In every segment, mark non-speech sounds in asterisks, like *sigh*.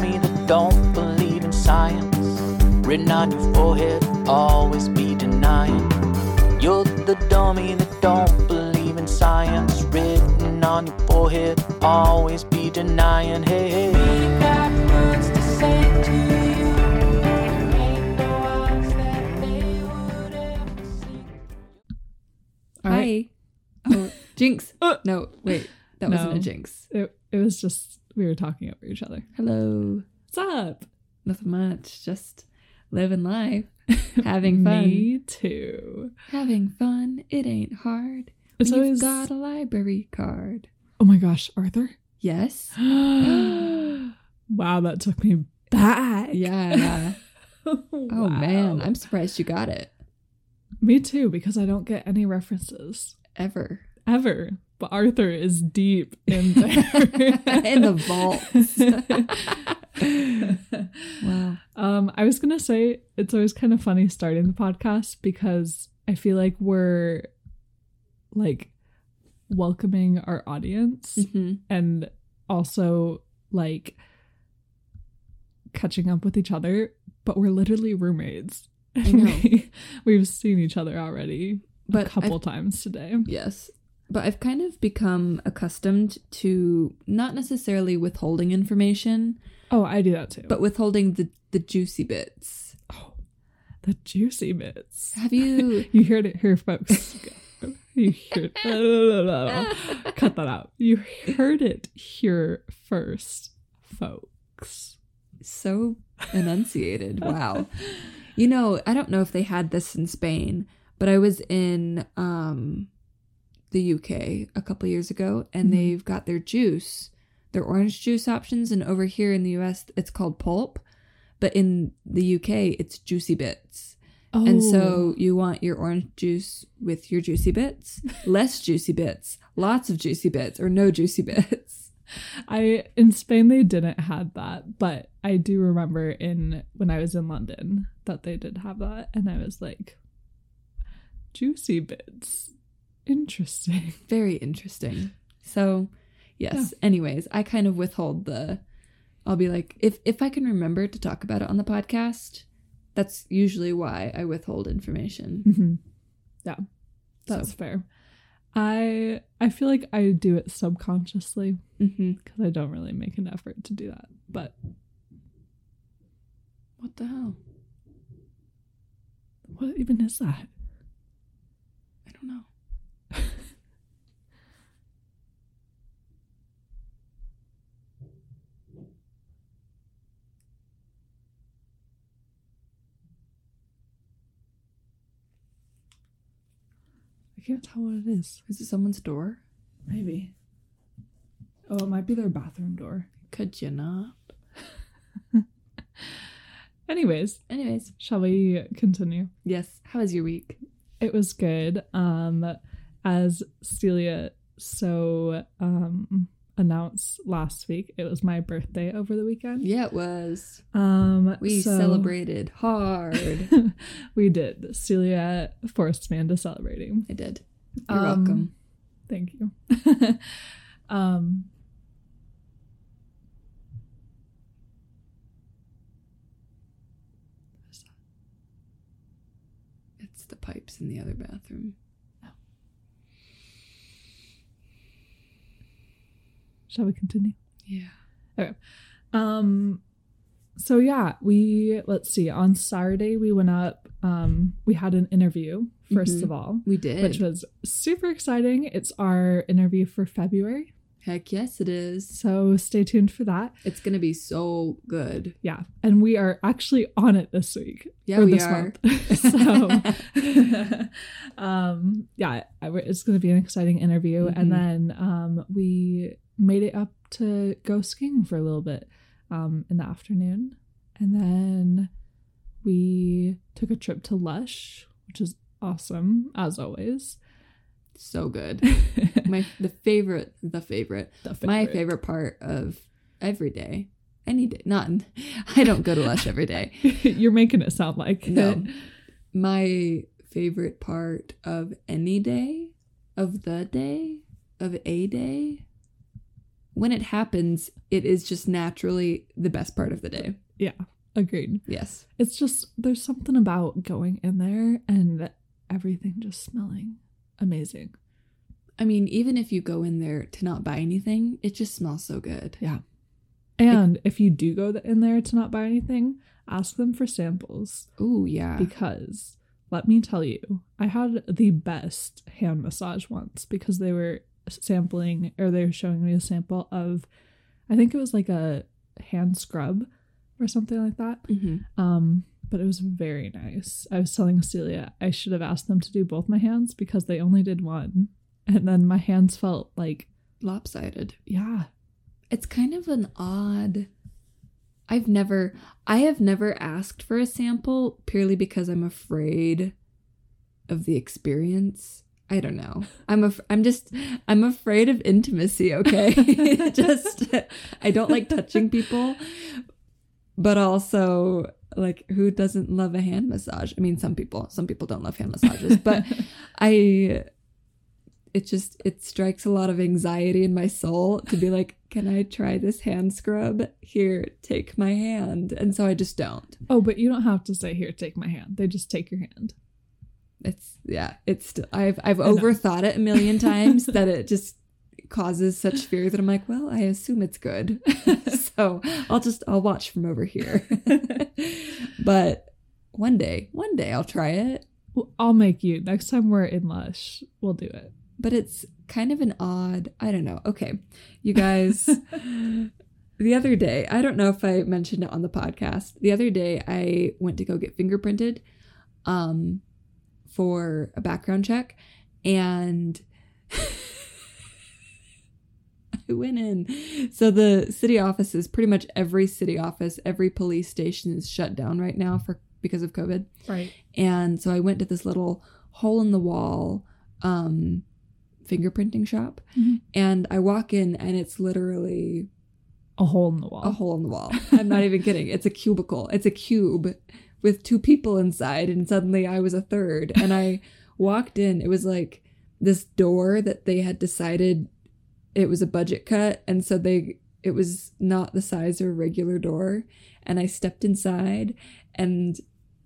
dummy that don't believe in science. Written on your forehead, always be denying. You're the dummy that don't believe in science. Written on your forehead, always be denying. Hey, hey. We got words to say to you. There ain't no odds that they would ever see. All right. Hi. Oh, jinx. *laughs* Uh. no, wait. That wasn't a jinx. It, it was just we were talking over each other. Hello. What's up? Nothing much. Just living life. *laughs* Having fun. Me too. Having fun. It ain't hard. It's When always You've got a library card. Oh my gosh, Arthur. Yes. *gasps* *gasps* wow, that took me back. Yeah. *laughs* Oh man, I'm surprised you got it. Me too, because I don't get any references Ever. ever. But Arthur is deep in *laughs* there. In the vaults. *laughs* wow. Um, I was gonna say it's always kind of funny starting the podcast because I feel like we're like welcoming our audience hmm and also like catching up with each other, but we're literally roommates. I know. We, *laughs* we've seen each other already But a couple I've- times today. Yes. But I've kind of become accustomed to not necessarily withholding information, Oh, I do that too. but withholding the, the juicy bits. oh, the juicy bits. Have you *laughs* You heard it here, folks. you heard *laughs* *laughs* cut that out. You heard it here first, folks. so enunciated? Wow. You know, I don't know if they had this in Spain, but I was in um the UK a couple years ago and Mhm. they've got their juice, their orange juice options and over here in the US it's called pulp, but in the UK it's juicy bits. Oh, And so you want your orange juice with your juicy bits, *laughs* less juicy bits, lots of juicy bits, or no juicy bits. *laughs* I in Spain they didn't have that, but I do remember in when I was in London that they did have that, and I was like, juicy bits, interesting. *laughs* Very interesting. So, yes. Anyways, I kind of withhold the. I'll be like, if if I can remember to talk about it on the podcast, that's usually why I withhold information. Mhm. Yeah, that's So, fair. I I feel like I do it subconsciously because I don't really make an effort to do that, but What the hell? what even is that? I don't know. I can't tell what it is. Is it someone's door? Maybe. Oh, it might be their bathroom door. Could you not? *laughs* Anyways, Anyways, shall we continue? yes. How was your week? It was good. Um, as Celia so um announced last week, it was my birthday over the weekend. Yeah, it was. Um, We so- celebrated hard. *laughs* we did. Celia forced me into celebrating. I did. You're Um, welcome. Thank you. *laughs* um, It's the pipes in the other bathroom. Shall we continue? Yeah. Um so yeah, we let's see, on Saturday we went up um we had an interview 1st Mhm. of all, We did. which was super exciting. It's our interview for February. Heck yes, it is. So stay tuned for that. It's gonna be so good. Yeah. And we are actually on it this week. Yeah, or we this are. month. *laughs* so *laughs* um yeah, it's gonna be an exciting interview. Mhm. And then um we made it up to go skiing for a little bit um in the afternoon. And then we took a trip to Lush, which is awesome, as always. So good. *laughs* My the favorite, the favorite, The my favorite part of every day, any day. Not, *laughs* I don't go to Lush every day. *laughs* You're making it sound like No, my favorite part of any day, of the day, of a day, when it happens, it is just naturally the best part of the day. Yeah, agreed. Yes. It's just there's something about going in there and everything just smelling amazing. I mean, even if you go in there to not buy anything, it just smells so good. Yeah. And if you do go in there to not buy anything, ask them for samples Oh, yeah. because let me tell you, I had the best hand massage once because they were sampling or they were showing me a sample of I think it was like a hand scrub or something like that. hmm Um, but it was very nice. I was telling Celia I should have asked them to do both my hands because they only did one. And then my hands felt like, Lopsided. yeah, It's kind of an odd. I've never, I have never asked for a sample purely because I'm afraid of the experience. I don't know. I'm af- I'm just I'm afraid of intimacy, okay? *laughs* just I don't like touching people. But also like who doesn't love a hand massage? I mean, some people, some people don't love hand massages, but *laughs* I it just it strikes a lot of anxiety in my soul to be like, can I try this hand scrub? Here, take my hand. And so I just don't. oh, but you don't have to say, here, take my hand. They just take your hand. It's yeah, it's still I've I've overthought it a million *laughs* times that it just causes such fear that I'm like, well, I assume it's good. *laughs* so I'll just I'll watch from over here. *laughs* but one day, one day I'll try it. Well, I'll make you. Next time we're in Lush, we'll do it. But it's kind of an odd, I don't know. Okay. You guys the other day, I don't know if I mentioned it on the podcast. The other day I went to go get fingerprinted um for a background check and *laughs* I went in. So the city offices, pretty much every city office, every police station is shut down right now for because of COVID. Right. And so I went to this little hole in the wall um fingerprinting shop Mhm. and I walk in and it's literally A hole in the wall. a hole in the wall. I'm not even kidding. It's a cubicle. It's a cube with two people inside, and suddenly I was a third. And I walked in. It was like this door that they had decided it was a budget cut, and so they it was not the size of a regular door. And I stepped inside, and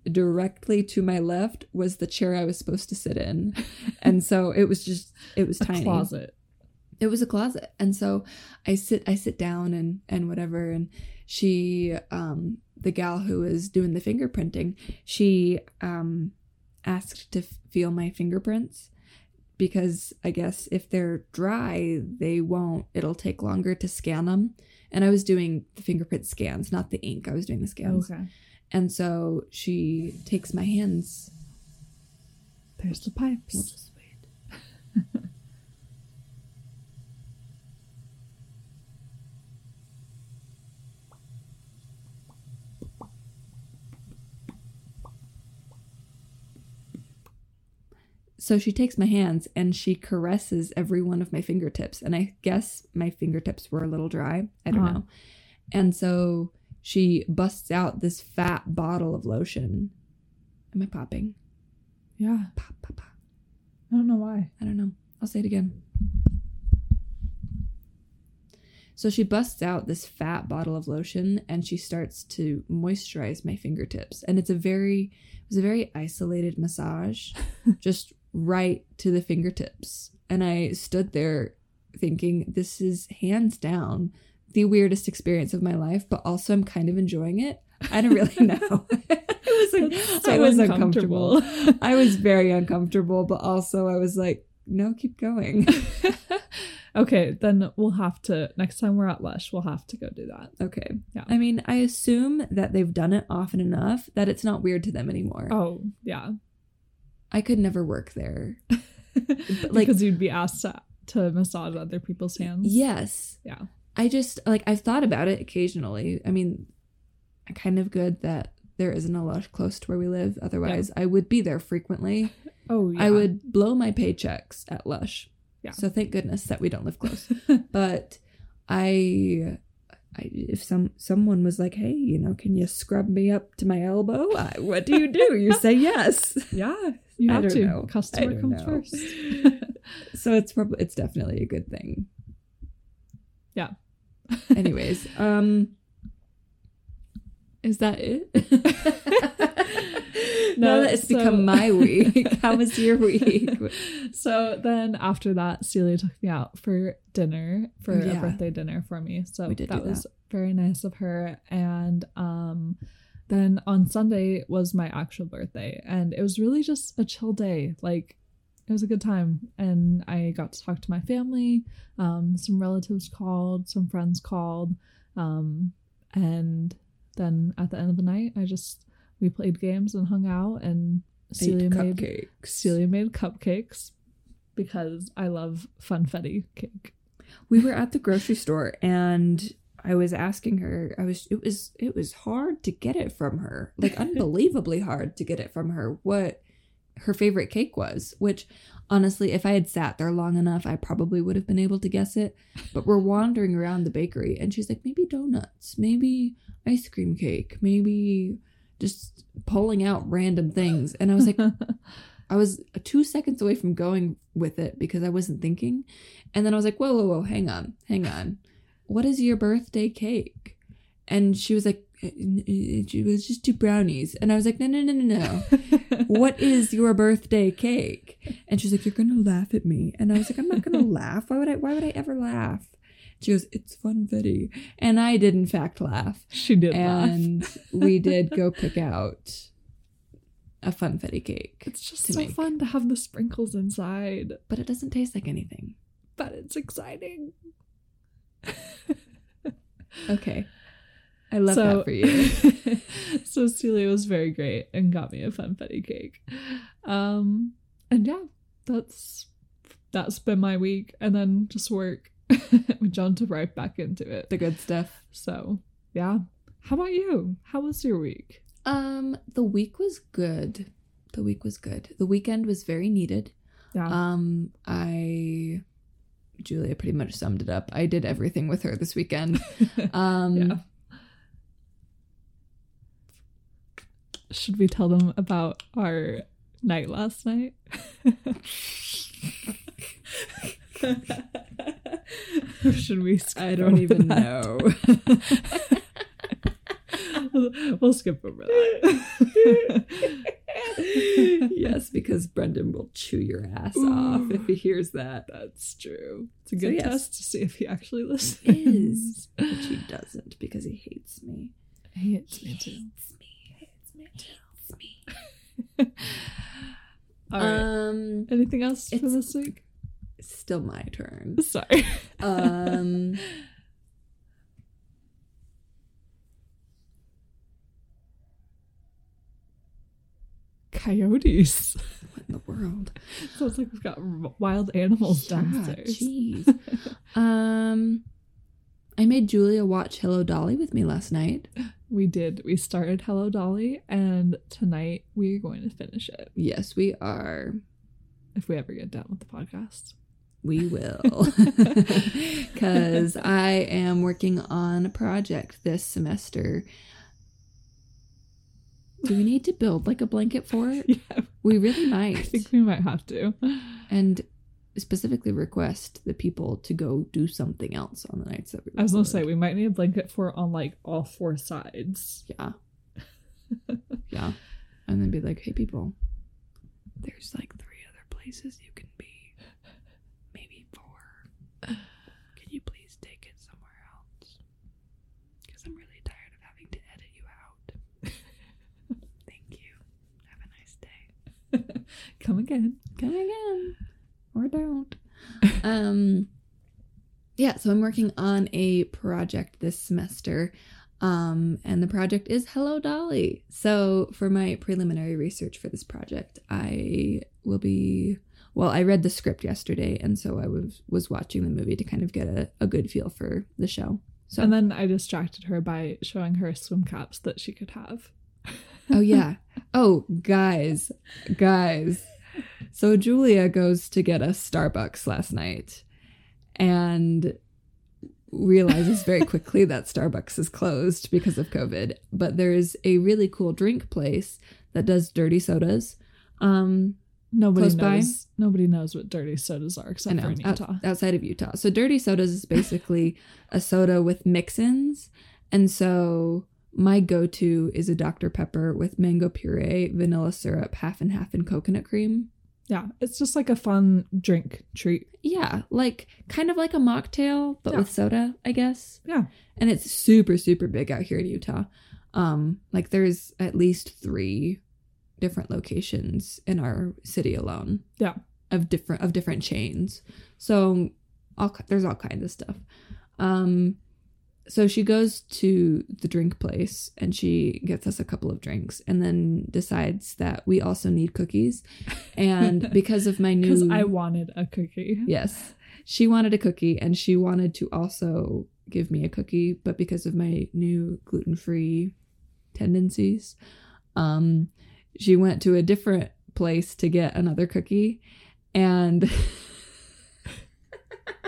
directly to my left was the chair I was supposed to sit in, and so it was just it was a tiny closet. it was a closet and so i sit i sit down and and whatever and she um the gal who was doing the fingerprinting she um asked to f- feel my fingerprints because i guess if they're dry they won't it'll take longer to scan them and i was doing the fingerprint scans not the ink i was doing the scans Okay. and so she takes my hands There's the pipes. So she takes my hands and she caresses every one of my fingertips. And I guess my fingertips were a little dry. I don't Uh-huh. know. And so she busts out this fat bottle of lotion. Am I popping? Yeah. Pop, pop, pop. I don't know why. I don't know. I'll say it again. So she busts out this fat bottle of lotion and she starts to moisturize my fingertips. And it's a very it was a very isolated massage, *laughs* just right to the fingertips. And I stood there thinking this is hands down the weirdest experience of my life, but also I'm kind of enjoying it. I don't really *laughs* know. it was That's so I was uncomfortable. uncomfortable. I was very uncomfortable, but also I was like, no, keep going. *laughs* okay, then we'll have to next time we're at Lush, we'll have to go do that. okay. Yeah. I mean, I assume that they've done it often enough that it's not weird to them anymore. Oh, yeah. I could never work there. *laughs* like- because you'd be asked to, to massage other people's hands. Yes. Yeah. I just like I've thought about it occasionally. I mean, kind of good that there isn't a lush close to where we live. Otherwise, I would be there frequently. *laughs* Oh, yeah. I would blow my paychecks at Lush. Yeah. So thank goodness that we don't live close. *laughs* but I, I if some someone was like, "Hey, you know, can you scrub me up to my elbow?" I, what do you do? You say *laughs* yes. Yeah, *laughs* you have to. know. Customer comes know. first. *laughs* So it's probably it's definitely a good thing. Yeah. Anyways, um is that it? *laughs* now that it's so- become my week, how was your *laughs* week? so then after that, Celia took me out for dinner for Yeah. a birthday dinner for me. So that do was very nice of her. And um then on Sunday was my actual birthday. And it was really just a chill day. Like it was a good time. And I got to talk to my family. Um, some relatives called, some friends called. Um, and then at the end of the night, I just we played games and hung out and Celia made cupcakes. Celia made cupcakes because I love funfetti cake. we were at the grocery store and I was asking her I was it was it was hard to get it from her like *laughs* unbelievably hard to get it from her what her favorite cake was which honestly if I had sat there long enough I probably would have been able to guess it but we're wandering around the bakery and she's like maybe donuts maybe ice cream cake maybe just pulling out random things and I was like *laughs* I was two seconds away from going with it because I wasn't thinking. And then I was like, whoa, whoa, whoa, hang on, hang on. What is your birthday cake? And she was like, uh, uh, it, it, it was just two brownies. And I was like, no, no, no, no, no. *laughs* what is your birthday cake? And she's like, you're gonna laugh at me. And I was like, I'm not gonna *laughs* laugh. Why would I? Why would I ever laugh? She goes, it's funfetti. And I did in fact laugh. She did laugh. And we did go pick out a funfetti cake. It's just so make. fun to have the sprinkles inside, but it doesn't taste like anything. but it's exciting. *laughs* Okay. I love so, that for you. *laughs* so Celia was very great and got me a funfetti cake. Um, and yeah, that's that's been my week, and then just work. We jumped right back into it. The good stuff. So yeah. How about you? How was your week? Um, the week was good. The week was good. The weekend was very needed. Yeah. Um, I Julia pretty much summed it up. I did everything with her this weekend. *laughs* Um yeah. Should we tell them about our night last night? *laughs* *laughs* *laughs* Should we? Skip I don't even that? know. *laughs* we'll, skip over that. *laughs* yes, because Brendan will chew your ass off if he hears that. That's true. It's a So good yes. test to see if he actually listens. Is which he doesn't because he hates me. He hates me too. Hates me. Hates me. Hates me. All right. Um, Anything else for this week? It's still my turn. *laughs* Sorry. Um, Coyotes. what in the world? *laughs* Sounds like we've got wild animals Yeah, downstairs. Jeez. um, I made Julia watch Hello Dolly with me last night. *gasps* We did. We started Hello Dolly, and tonight we're going to finish it Yes, we are. if we ever get done with the podcast. We will. *laughs* Because I am working on a project this semester. Do we need to build like a blanket for it? *laughs* Yeah, We really might. I think we might have to. And specifically request the people to go do something else on the nights that we I was gonna say we might need a blanket for on like all four sides. Yeah. *laughs* yeah. And then be like, hey, people, there's like three other places you can be. Maybe four. Can you please take it somewhere else? Because I'm really tired of having to edit you out. *laughs* Thank you. Have a nice day. *laughs* Come again. Come again. Or don't. *laughs* um yeah, so I'm working on a project this semester. Um, and the project is Hello Dolly. So for my preliminary research for this project, I will be well, I read the script yesterday, and so I was was watching the movie to kind of get a, a good feel for the show. So And then I distracted her by showing her swim caps that she could have. Oh yeah. *laughs* Oh, guys, guys. So Julia goes to get a Starbucks last night and realizes very *laughs* quickly that Starbucks is closed because of COVID, but there's a really cool drink place that does dirty sodas. Um nobody close by? knows. Nobody knows what dirty sodas are except know, for in out- Utah. outside of Utah. So dirty sodas is basically a soda with mix-ins, and so my go-to is a Dr Pepper with mango puree, vanilla syrup, half and half, and coconut cream. yeah, it's just like a fun drink treat. Yeah, like kind of like a mocktail, but Yeah. with soda, I guess. Yeah. And it's super, super big out here in Utah. Um, like there's at least three different locations in our city alone. Yeah. Of different of different chains. So all there's all kinds of stuff. Um so she goes to the drink place and she gets us a couple of drinks and then decides that we also need cookies. And *laughs* because of my new Because I wanted a cookie. Yes. She wanted a cookie and she wanted to also give me a cookie, but because of my new gluten-free tendencies, um she went to a different place to get another cookie and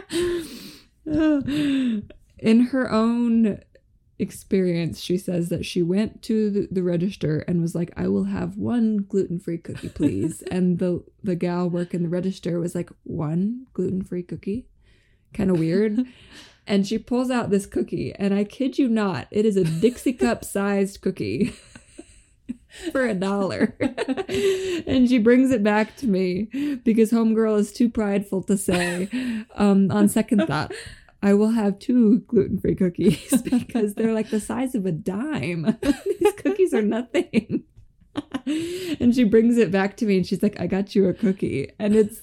*laughs* in her own experience she says that she went to the, the register and was like i will have one gluten-free cookie please. *laughs* And the the gal working the register was like one gluten-free cookie? Kind of weird. And she pulls out this cookie and i kid you not it is a dixie cup sized cookie *laughs* *laughs* for a dollar *laughs* and she brings it back to me because homegirl is too prideful to say um on second thought I will have two gluten free cookies *laughs* because they're like the size of a dime. These cookies are nothing. and she brings it back to me and she's like, I got you a cookie. And it's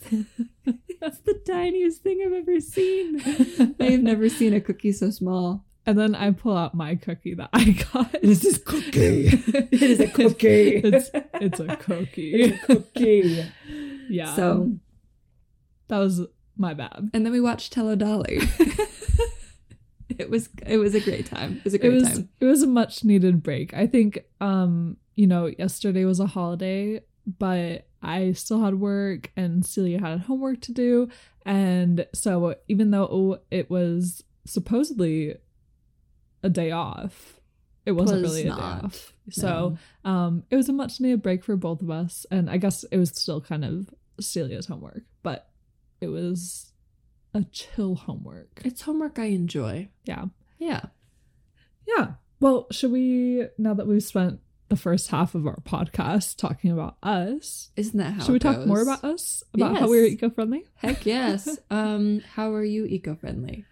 it's the tiniest thing I've ever seen. I have never seen a cookie so small. And then I pull out my cookie that I got. This is cookie. *laughs* it is a cookie. it's it's a cookie. It's a cookie. Yeah. So that was my bad. and then we watched Hello Dolly. *laughs* it was it was a great time. It was a It great was time. it was a much needed break. I think um, you know, yesterday was a holiday, but I still had work and Celia had homework to do. And so even though it was supposedly a day off, it wasn't Was really a day off. So um it was a much needed break for both of us. And I guess it was still kind of Celia's homework, but it was a chill homework. it's homework I enjoy. Yeah. Yeah. Yeah. Well, should we now that we've spent the first half of our podcast talking about us, Isn't that how should we it talk more about us? About how we're eco-friendly? Heck yes. *laughs* um, how are you eco-friendly?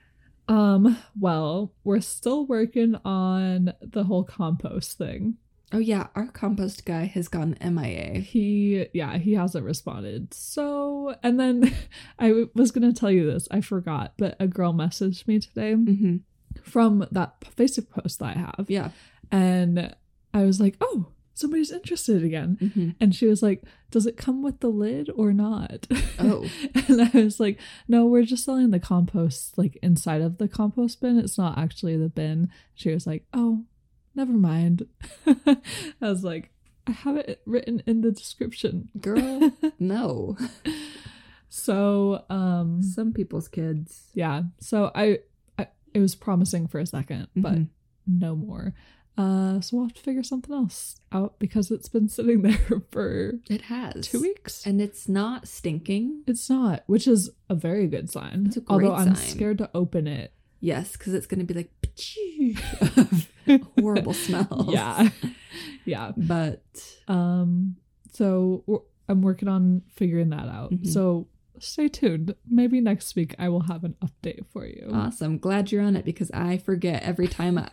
Um, well, we're still working on the whole compost thing. Oh yeah, our compost guy has gone MIA. He yeah, he hasn't responded. So, and then *laughs* I w- was going to tell you this, I forgot, but a girl messaged me today Mm-hmm. from that Facebook post that I have. Yeah. And I was like, "Oh, somebody's interested again." Mm-hmm. And she was like, Does it come with the lid or not? Oh. *laughs* and I was like, No, we're just selling the compost like inside of the compost bin. It's not actually the bin. She was like, Oh, never mind. *laughs* I was like, I have it written in the description. Girl, *laughs* no. So, um, Some people's kids. yeah. So I, I it was promising for a second, but Mhm. no more. Uh, so we'll have to figure something else out because it's been sitting *laughs* there for It has. two weeks. And it's not stinking. It's not, which is a very good sign. It's a great Although I'm sign. scared to open it. Yes, because it's going to be like *laughs* horrible smells. Yeah. *laughs* yeah. But Um so I'm working on figuring that out. Mhm. So stay tuned. Maybe next week I will have an update for you. awesome. Glad you're on it because I forget every time. I,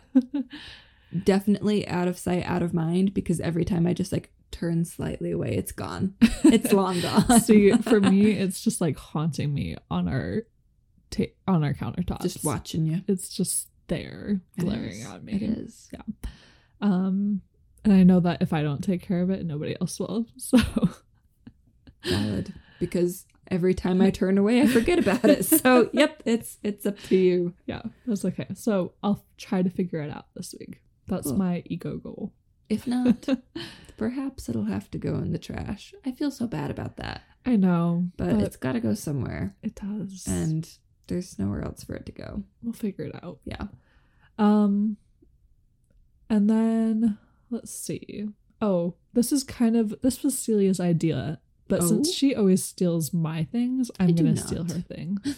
definitely out of sight, out of mind because every time I just like turn slightly away, it's gone. *laughs* It's long gone. See, for me *laughs* it's just like haunting me on our ta- on our countertops. just watching you. It's just there glaring at me. It is. Yeah. Um and I know that if I don't take care of it, nobody else will. *laughs* So valid because every time I turn away, I forget about it. So, yep, it's it's up to you. Yeah, that's okay. So I'll try to figure it out this week. That's my ego goal. If not, *laughs* perhaps it'll have to go in the trash. I feel so bad about that, I know, but, but, it's got to go somewhere, it does, and there's nowhere else for it to go. we'll figure it out. Yeah. Um, and then let's see. Oh, this is kind of this was Celia's idea But since Oh. she always steals my things, I'm I gonna steal her thing. *laughs*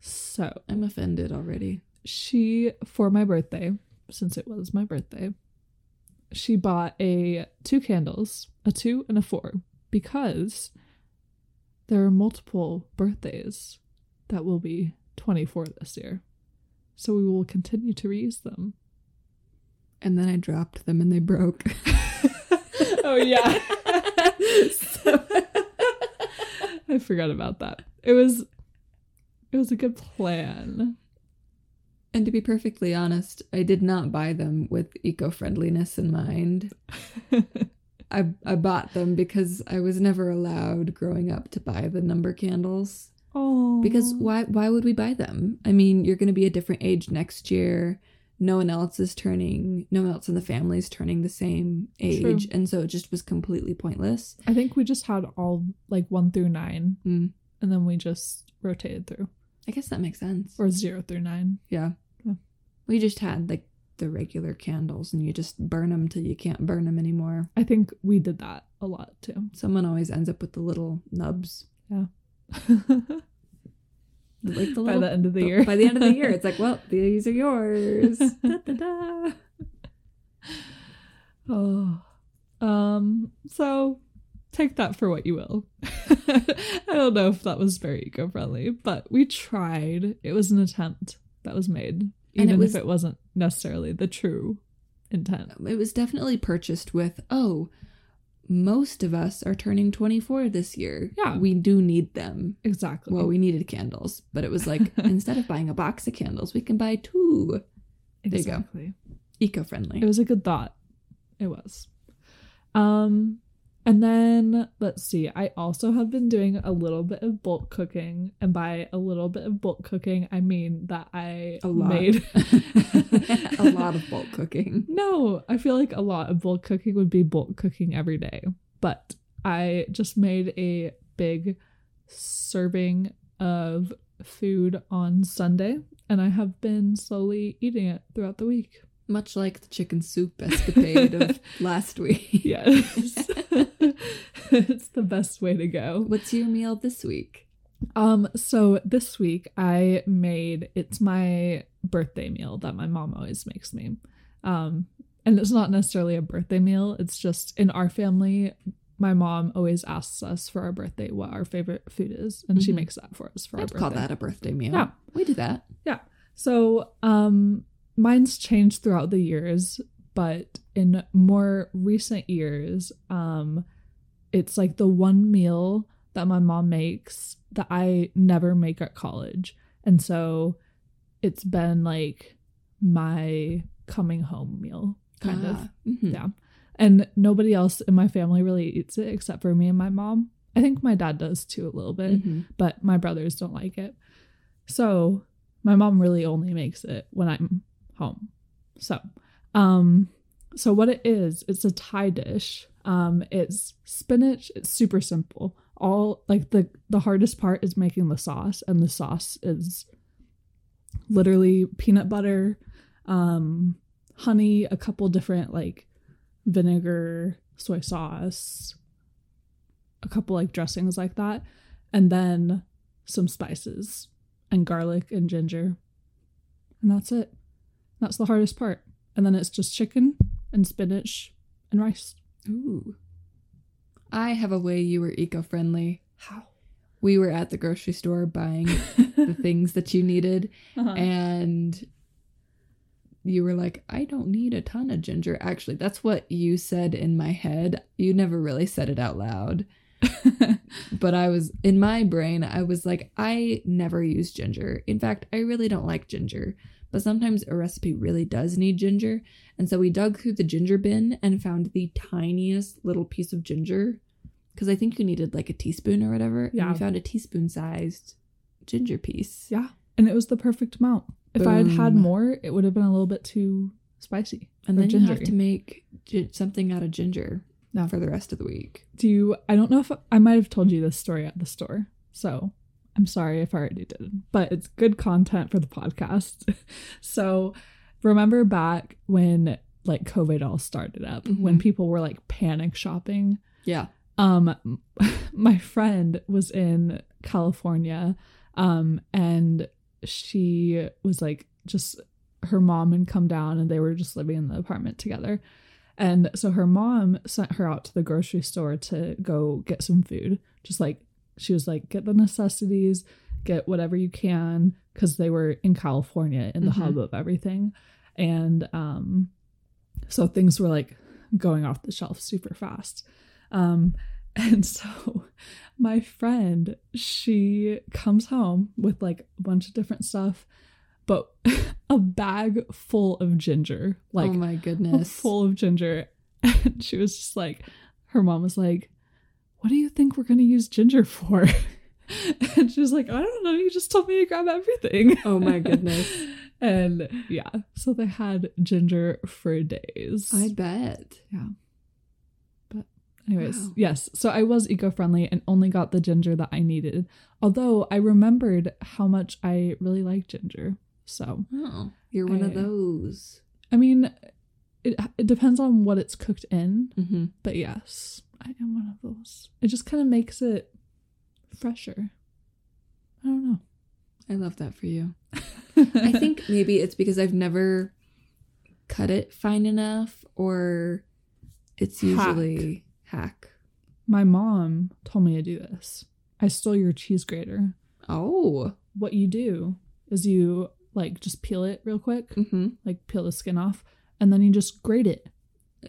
So I'm offended already. she for my birthday, since it was my birthday, she bought a two candles, a two and a four, because there are multiple birthdays that will be 24 this year. So we will continue to reuse them. And then I dropped them and they broke. *laughs* *laughs* oh yeah. So- *laughs* I forgot about that. It was it was a good plan. And to be perfectly honest, I did not buy them with eco friendliness in mind. *laughs* I, I bought them because I was never allowed growing up to buy the number candles. oh. Because why why would we buy them? I mean, you're going to be a different age next year. No one else is turning, no one else in the family is turning the same age. True. And so it just was completely pointless. I think we just had all like 1 through 9 Mm. and then we just rotated through I guess that makes sense. or 0 through 9. Yeah. Yeah. We just had like the regular candles and you just burn them till you can't burn them anymore. I think we did that a lot too. Someone always ends up with the little nubs. Yeah. *laughs* Like the By the end of the year. By the end of the year, it's like, *laughs* well, these are yours. Da, da, da. *laughs* Oh. Um, so take that for what you will. *laughs* I don't know if that was very eco friendly, but we tried. It was an attempt that was made, even it was- if it wasn't necessarily the true intent. It was definitely purchased with, oh, most of us are turning 24 this year. Yeah. We do need them. Exactly. Well, we needed candles, but it was like, *laughs* instead of buying a box of candles, we can buy two. there you go. exactly. Eco friendly. It was a good thought. It was. Um and then let's see. I also have been doing a little bit of bulk cooking, and by a little bit of bulk cooking, I mean that I A lot. made *laughs* *laughs* a lot of bulk cooking. No, I feel like a lot of bulk cooking would be bulk cooking every day. But I just made a big serving of food on Sunday, and I have been slowly eating it throughout the week. Much like the chicken soup escapade of *laughs* last week. Yes. *laughs* it's the best way to go. What's your meal this week? Um so this week I made it's my birthday meal that my mom always makes me. Um and it's not necessarily a birthday meal, it's just in our family my mom always asks us for our birthday what our favorite food is and she Mhm. makes that for us for our I'd birthday. call that a birthday meal. Yeah. We do that. Yeah. So, um, mine's changed throughout the years, but in more recent years, um, it's like the one meal that my mom makes that I never make at college. And so it's been like my coming home meal, kind of. Ah, mhm. Yeah. And nobody else in my family really eats it except for me and my mom. I think my dad does too a little bit Mhm. but my brothers don't like it. So my mom really only makes it when I'm home. So, um, so what it is, it's a Thai dish. Um, it's spinach. It's super simple. All like the the hardest part is making the sauce, and the sauce is literally peanut butter, um, honey, a couple different like vinegar, soy sauce, a couple like dressings like that, and then some spices and garlic and ginger. And that's it. That's the hardest part. And then it's just chicken and spinach and rice. Ooh. I have a way you were eco friendly. How? We were at the grocery store buying *laughs* the things that you needed, Uh-huh. and you were like, I don't need a ton of ginger. Actually, that's what you said in my head. You never really said it out loud. *laughs* but I was in my brain, I was like, I never use ginger. In fact, I really don't like ginger. But sometimes a recipe really does need ginger. And so we dug through the ginger bin and found the tiniest little piece of ginger. Because I think you needed like a teaspoon or whatever. And Yeah. we found a teaspoon sized ginger piece. yeah. And it was the perfect amount. If I had had more, it would have been a little bit too spicy. And then you have to make gi- something out of ginger Yeah. for the rest of the week. Do you I don't know if I might have told you this story at the store. So I'm sorry if I already did, but it's good content for the podcast. *laughs* so remember back when like COVID all started up, when Mhm. people were like panic shopping Yeah. Um, *laughs* my friend was in California, um, and she was like just her mom had come down and they were just living in the apartment together. And so her mom sent her out to the grocery store to go get some food. Just like she was like, get the necessities, get whatever you can, because they were in California in the Mhm. hub of everything. And um so things were like going off the shelf super fast. Um *laughs* and so my friend, she comes home with like a bunch of different stuff, but *laughs* a bag full of ginger. Like oh my goodness. full of ginger. *laughs* And she was just like, her mom was like, What do you think we're going to use ginger for? *laughs* And she was like, I don't know. You just told me to grab everything. Oh my *laughs* goodness. and yeah, so they had ginger for days. I bet. Yeah. But, anyways, Wow. yes. So I was eco friendly and only got the ginger that I needed. Although I remembered how much I really like ginger. So, Oh, you're one of those. I mean, it, it depends on what it's cooked in. Mm-hmm. But yes, I am one of those. It just kind of makes it fresher. I don't know. I love that for you. *laughs* I think maybe it's because I've never cut it fine enough, or it's usually hack. my mom told me to do this. I stole your cheese grater. Oh. What you do is you like just peel it real quick, Mm-hmm. like peel the skin off, and then you just grate it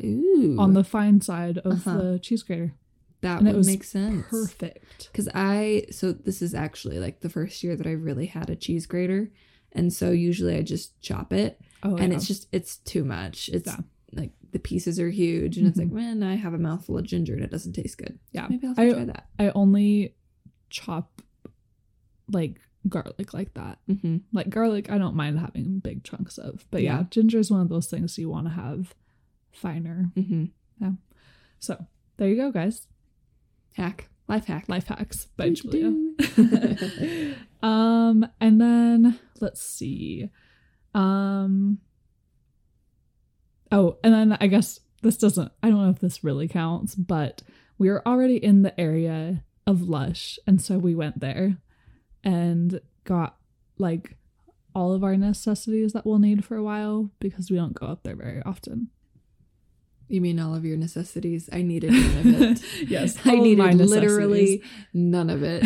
Ooh. on the fine side of Uh-huh. the cheese grater. that and would make sense. Perfect. Because I, so this is actually like the first year that I really had a cheese grater. And so usually I just chop it Oh, and yeah. it's just, it's too much. It's Yeah. like the pieces are huge and it's Mhm. like, man, I have a mouthful of ginger and it doesn't taste good. yeah. Maybe I'll have I- try that. I only chop like garlic like that. Mm-hmm. Like garlic, I don't mind having big chunks of, but yeah, Yeah. ginger is one of those things you want to have finer. Mm-hmm. So there you go, guys. Hack. Life hack. Life hacks by Julia. *laughs* *laughs* um, and then let's see. Um. Oh, and then I guess this doesn't. I don't know if this really counts, but we were already in the area of Lush, and so we went there and got like all of our necessities that we'll need for a while because we don't go up there very often. You mean all of your necessities? I needed none of it. *laughs* yes, I needed literally none of it.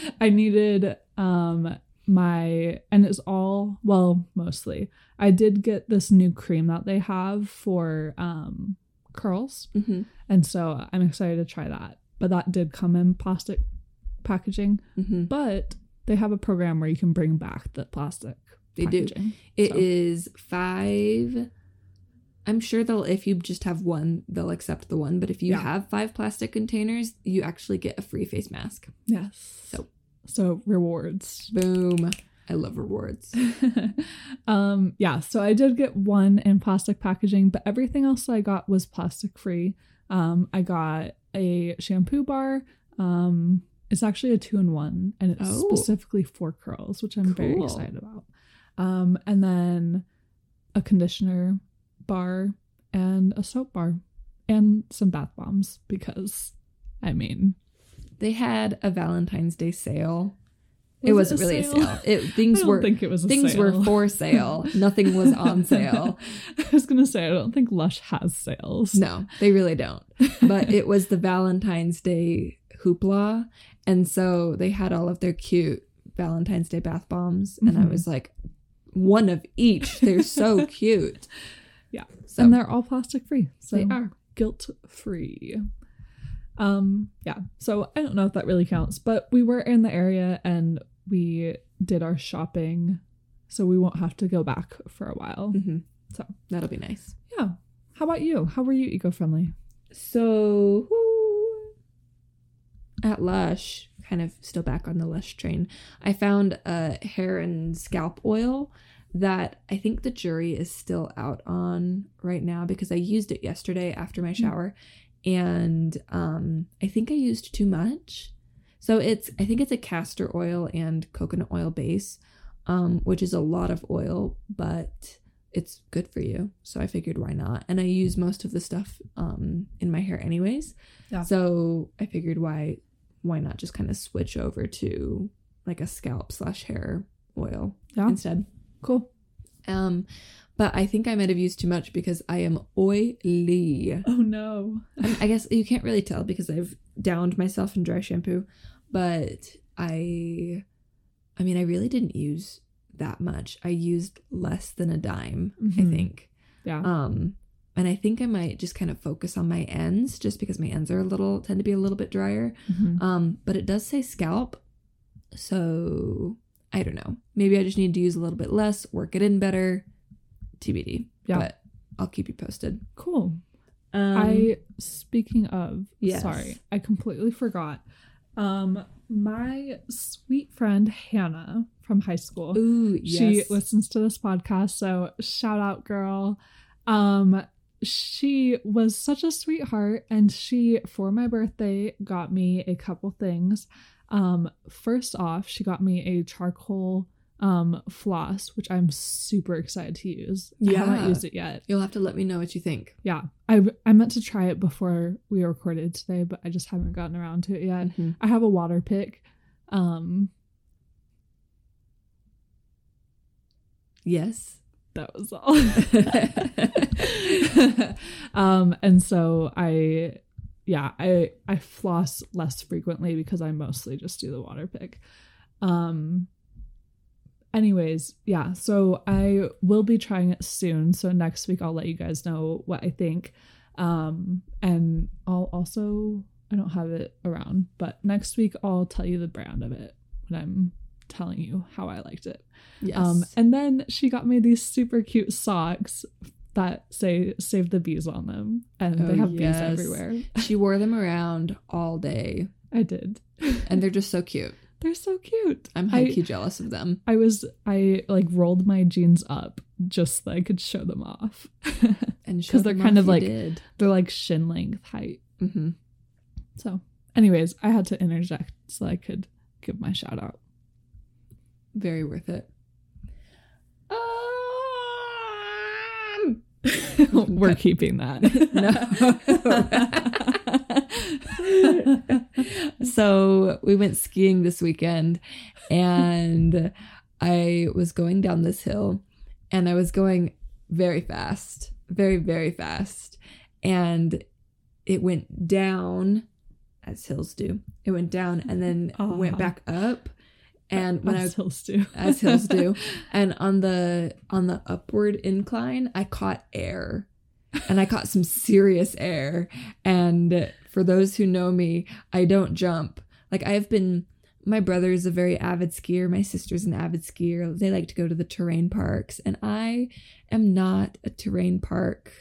*laughs* I needed um my and it's all well mostly. I did get this new cream that they have for um curls hmm and so I'm excited to try that. But that did come in plastic packaging, hmm but they have a program where you can bring back the plastic They do. packaging. It So- is five. I'm sure they'll, if you just have one, they'll accept the one. But if you Yeah. have five plastic containers, you actually get a free face mask. Yes. So- so rewards. Boom. I love rewards. *laughs* um yeah so i did get one in plastic packaging but everything else i got was plastic free um i got a shampoo bar um it's actually a two-in-one and it's Oh. specifically for curls which i'm very excited about um and then a conditioner bar and a soap bar and some bath bombs because i mean They had a Valentine's Day sale. it Was wasn't it a really sale? a sale. It, *laughs* things I don't were think it was a things sale. were for sale. Nothing was on *laughs* sale. I was gonna say I don't think Lush has sales. No, they really don't. But it was the Valentine's Day hoopla. And so they had all of their cute Valentine's Day bath bombs. And I Mhm. was like, one of each. They're so *laughs* cute. So and they're all plastic free. So They are. guilt free. Um, yeah. So I don't know if that really counts, but we were in the area and we did our shopping, so we won't have to go back for a while. Mhm. So that'll be nice. yeah. How about you? How were you eco-friendly? So at Lush, kind of still back on the Lush train, I found a hair and scalp oil that I think the jury is still out on right now because I used it yesterday after my shower and um I think I used too much. So it's I think it's a castor oil and coconut oil base, um, which is a lot of oil, but it's good for you. So I figured why not? And I use most of the stuff um in my hair anyways. Yeah. So I figured why why not just kind of switch over to like a scalp slash hair oil Yeah. instead. Cool. Um but I think I might have used too much because I am oily. Oh no. I, I guess you can't really tell because I've downed myself in dry shampoo, but I I mean I really didn't use that much. I used less than a dime, I Mhm. think. Yeah. Um and I think I might just kind of focus on my ends just because my ends are a little tend to be a little bit drier. Mhm. Um but it does say scalp. So I don't know. Maybe I just need to use a little bit less, work it in better. TBD. Yeah. But I'll keep you posted. Cool. Um, I speaking of Yes. sorry, I completely forgot. Um my sweet friend Hannah from high school. Ooh, She yes. listens to this podcast, so shout out girl. Um she was such a sweetheart and she for my birthday got me a couple things. Um first off, she got me a charcoal um floss, which I'm super excited to use. Yeah. I haven't used it yet. You'll have to let me know what you think. Yeah. I I meant to try it before we recorded today, but I just haven't gotten around to it yet. Mhm. I have a water pick. Um Yes. that was all. *laughs* *laughs* um and so I yeah, I I floss less frequently because I mostly just do the water pick. Um anyways, yeah, so I will be trying it soon. So next week I'll let you guys know what I think. Um and I'll also I don't have it around, but next week I'll tell you the brand of it when I'm telling you how I liked it. Yes. Um, and then she got me these super cute socks that say "Save the Bees" on them, and they Oh, have yes. bees everywhere. *laughs* she wore them around all day, I did. *laughs* and they're just so cute. They're so cute. I'm I- high key jealous of them. I was I like rolled my jeans up just so I could show them off. *laughs* and because they're kind of like- did. They're like shin length height. hmm So, anyways, I had to interject so I could give my shout out. very worth it. Um, *laughs* We're keeping that. *laughs* No. *laughs* so we went skiing this weekend and I was going down this hill and I was going very fast, very, very fast. And it went down as hills do. It went down and then went back up. And when I *laughs* As hills do. as hills do. And on the on the upward incline, I caught air. And I caught some serious air. And for those who know me, I don't jump. Like I've been my brother is a very avid skier, my sister's an avid skier. They like to go to the terrain parks, and I am not a terrain park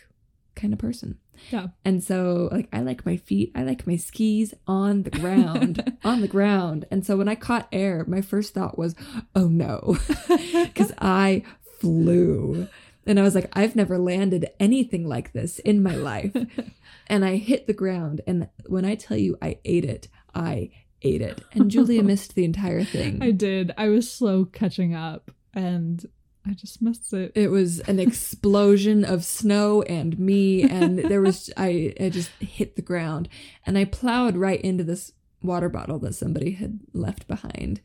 kind of person. Yeah. And so like I like my feet, I like my skis on the ground, *laughs* on the ground. And so when I caught air, my first thought was, "Oh no." *laughs* Cuz I flew. And I was like, I've never landed anything like this in my life. *laughs* and I hit the ground and when I tell you I ate it, I ate it. And Julia missed the entire thing. I did. I was slow catching up and I just missed it. it was an explosion of snow and me and there was *laughs* I, I just hit the ground. And i plowed right into this water bottle that somebody had left behind.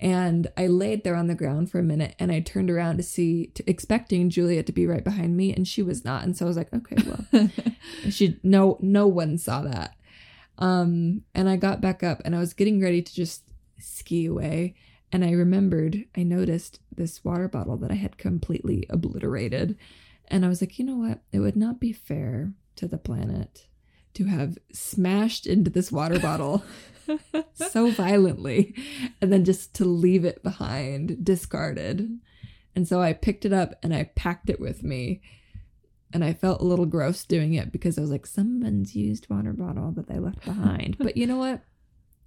And i laid there on the ground for a minute and i turned around to see to, expecting julia to be right behind me and she was not. And so i was like okay well. *laughs* She no no one saw that. Um and i got back up and i was getting ready to just ski away and i remembered i noticed this water bottle that i had completely obliterated and i was like you know what it would not be fair to the planet to have smashed into this water *laughs* bottle so violently and then just to leave it behind discarded and so i picked it up and i packed it with me and I felt a little gross doing it because I was like, someone's used water bottle that they left behind. but you know what?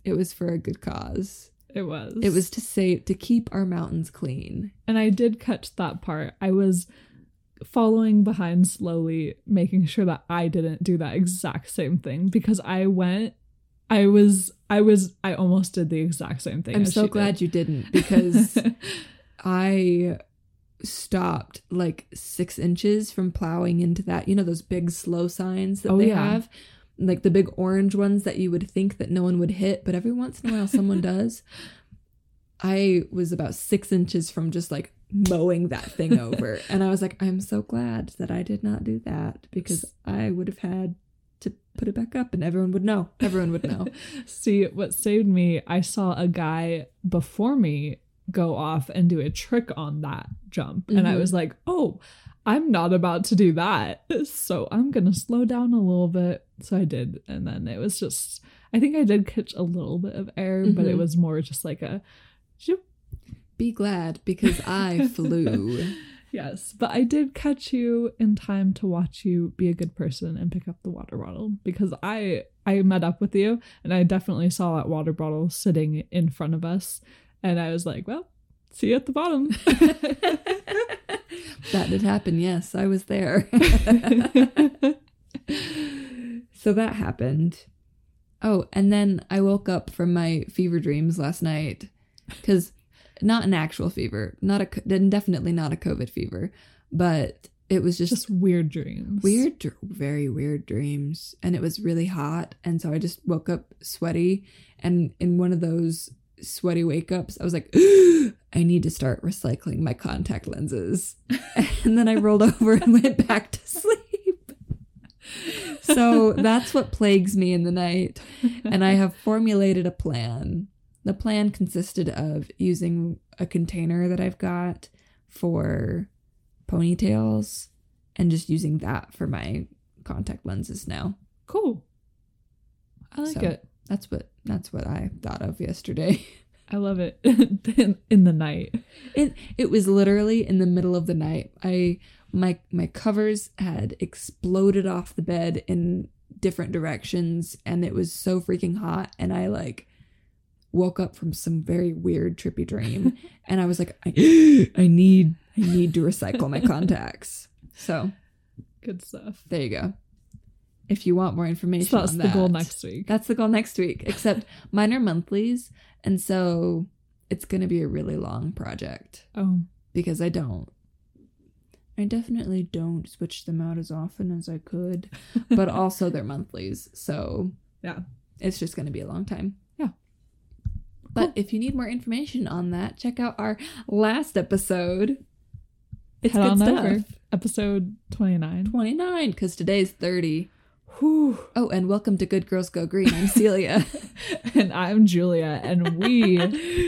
It was for a good cause. It was. It was to save to keep our mountains clean. And I did catch that part. I was following behind slowly, making sure that I didn't do that exact same thing because I went. I was. I was. I almost did the exact same thing. I'm so glad you didn't because. *laughs* I stopped like six inches from plowing into that. You know those big slow signs that Oh, they yeah. have, like the big orange ones that you would think that no one would hit, but every once in a while someone *laughs* does. I was about six inches from just like mowing that thing over, *laughs* and I was like, I'm so glad that I did not do that because I would have had to put it back up, and everyone would know. Everyone would know. *laughs* See, what saved me, I saw a guy before me go off and do a trick on that jump. And I was mm-hmm. like, oh, I'm not about to do that. So I'm going to slow down a little bit. So I did. And then it was just, I think I did catch a little bit of air, but it Mhm. was more just like a, zoop. Be glad because I *laughs* flew. yes. But I did catch you in time to watch you be a good person and pick up the water bottle because I I met up with you and I definitely saw that water bottle sitting in front of us and I was like, well, see you at the bottom. *laughs* that did happen. Yes, I was there. *laughs* so that happened. Oh, and then I woke up from my fever dreams last night because not an actual fever, not a definitely not a COVID fever, but it was just, just weird dreams. weird, very weird dreams, and it was really hot, and so I just woke up sweaty, and in one of those sweaty wake ups, I was like, *gasps* I need to start recycling my contact lenses, *laughs* and then I rolled over and went back to sleep. So that's what plagues me in the night, and I have formulated a plan. The plan consisted of using a container that I've got for ponytails and just using that for my contact lenses now. Cool. I like So- it. That's what that's what I thought of yesterday. *laughs* I love it *laughs* in, in the night. It it was literally in the middle of the night. I my my covers had exploded off the bed in different directions and it was so freaking hot and I like woke up from some very weird trippy dream *laughs* and I was like I, *gasps* I need I need to recycle my contacts. So, Good stuff. there you go. If you want more information So that's on the goal next week. That's the goal next week. Except *laughs* mine are monthlies, and so it's going to be a really long project oh, because I don't. I definitely don't switch them out as often as I could, but *laughs* also they're monthlies, so Yeah. it's just going to be a long time. Yeah. But if you need more information on that, check out our last episode. It's head good on stuff. over. Episode 29. 29, because today's 30. Whew. Oh, and welcome to Good Girls Go Green. I'm Celia. *laughs* and I'm Julia, and we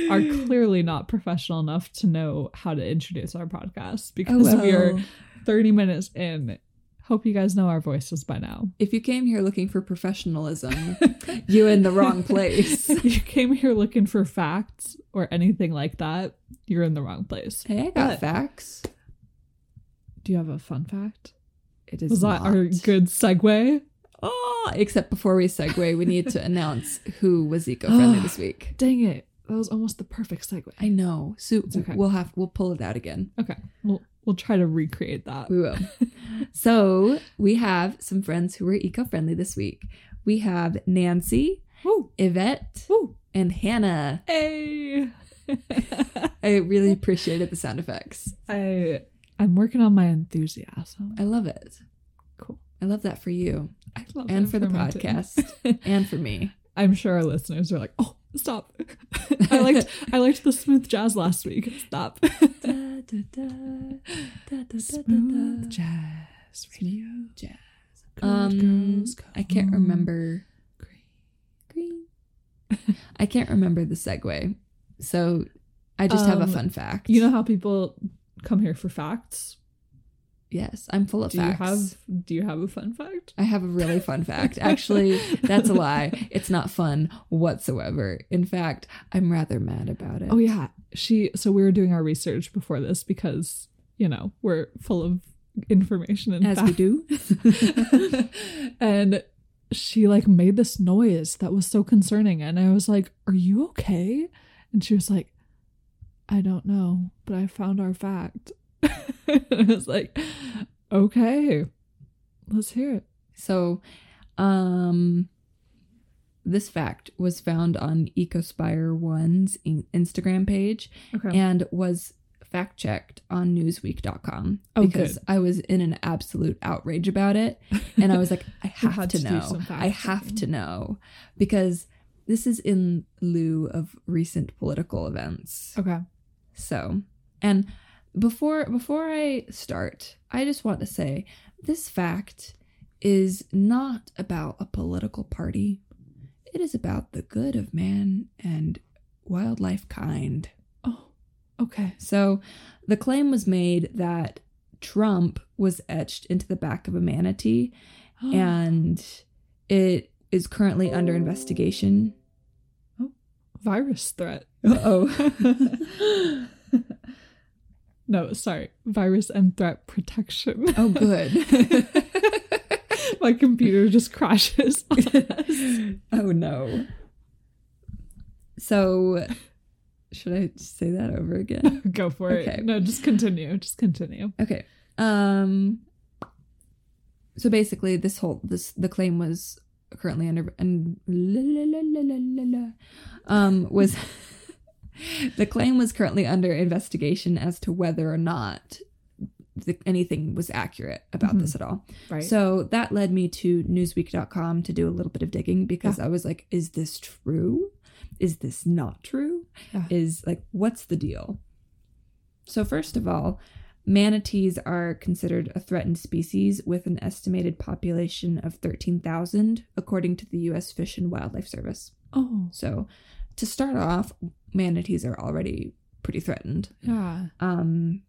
are clearly not professional enough to know how to introduce our podcast because oh, we are 30 minutes in. Hope you guys know our voices by now. If you came here looking for professionalism, *laughs* you're in the wrong place. *laughs* If you came here looking for facts or anything like that, you're in the wrong place. Hey, I got But- facts. Do you have a fun fact? It is Was that not. our good segue? Oh, except before we segue, we need to *laughs* announce who was eco-friendly this week. *gasps* Dang it. That was almost the perfect segue. I know. So okay. we'll have we'll pull it out again. Okay. We'll we'll try to recreate that. We will. *laughs* so we have some friends who were eco-friendly this week. We have Nancy, Woo! Yvette, Woo! and Hannah. Hey. *laughs* I really appreciated the sound effects. I I'm working on my enthusiasm. I love it. I love that for you I love and it for the podcast *laughs* and for me. I'm sure our listeners are like, "Oh, stop!" *laughs* I liked I liked the smooth jazz last week. Stop. Da, da, *laughs* da, Smooth jazz radio. Jazz. Good Um, girls I can't remember. green. Green. I can't remember the segue, so I just have a Um, fun fact. You know how people come here for facts? Yes, I'm full of Do facts. you have Do you have a fun fact? I have a really fun *laughs* fact. Actually, that's a lie. It's not fun whatsoever. In fact, I'm rather mad about it. Oh yeah, she. So we were doing our research before this because you know we're full of information and As we do. *laughs* and she like made this noise that was so concerning and i was like are you okay and she was like i don't know but i found our fact and i was like okay let's hear it So, um, this fact was found on EcoSpire One's Instagram page okay and was fact checked on newsweek.com Oh, because good. I was in an absolute outrage about it. And I was like, I *laughs* have to to know. I have checking. to know because this is in lieu of recent political events. Okay. So, and before before I start, I just want to say this fact is not about a political party. It is about the good of man and wildlife kind. Oh, okay. So, the claim was made that Trump was etched into the back of a manatee *gasps* and it is currently under investigation. virus threat. Uh oh. *laughs* *laughs* No, sorry. Virus and threat protection. oh good. *laughs* My computer just crashes. *laughs* oh no. So, should I say that over again? *laughs* Go for Okay. it. No, just continue. Just continue. Okay. Um so basically this whole this the claim was currently under and la, la, la, um was *laughs* the claim was currently under investigation as to whether or not the, anything was accurate about Mhm. this at all. Right. So that led me to newsweek.com to do a little bit of digging because I was like, is this true? Is this not true? Yeah. Is like, what's the deal? So, first of all, manatees are considered a threatened species with an estimated population of 13,000, according to the U.S. Fish and Wildlife Service. oh, So, to start off, manatees are already pretty threatened yeah. um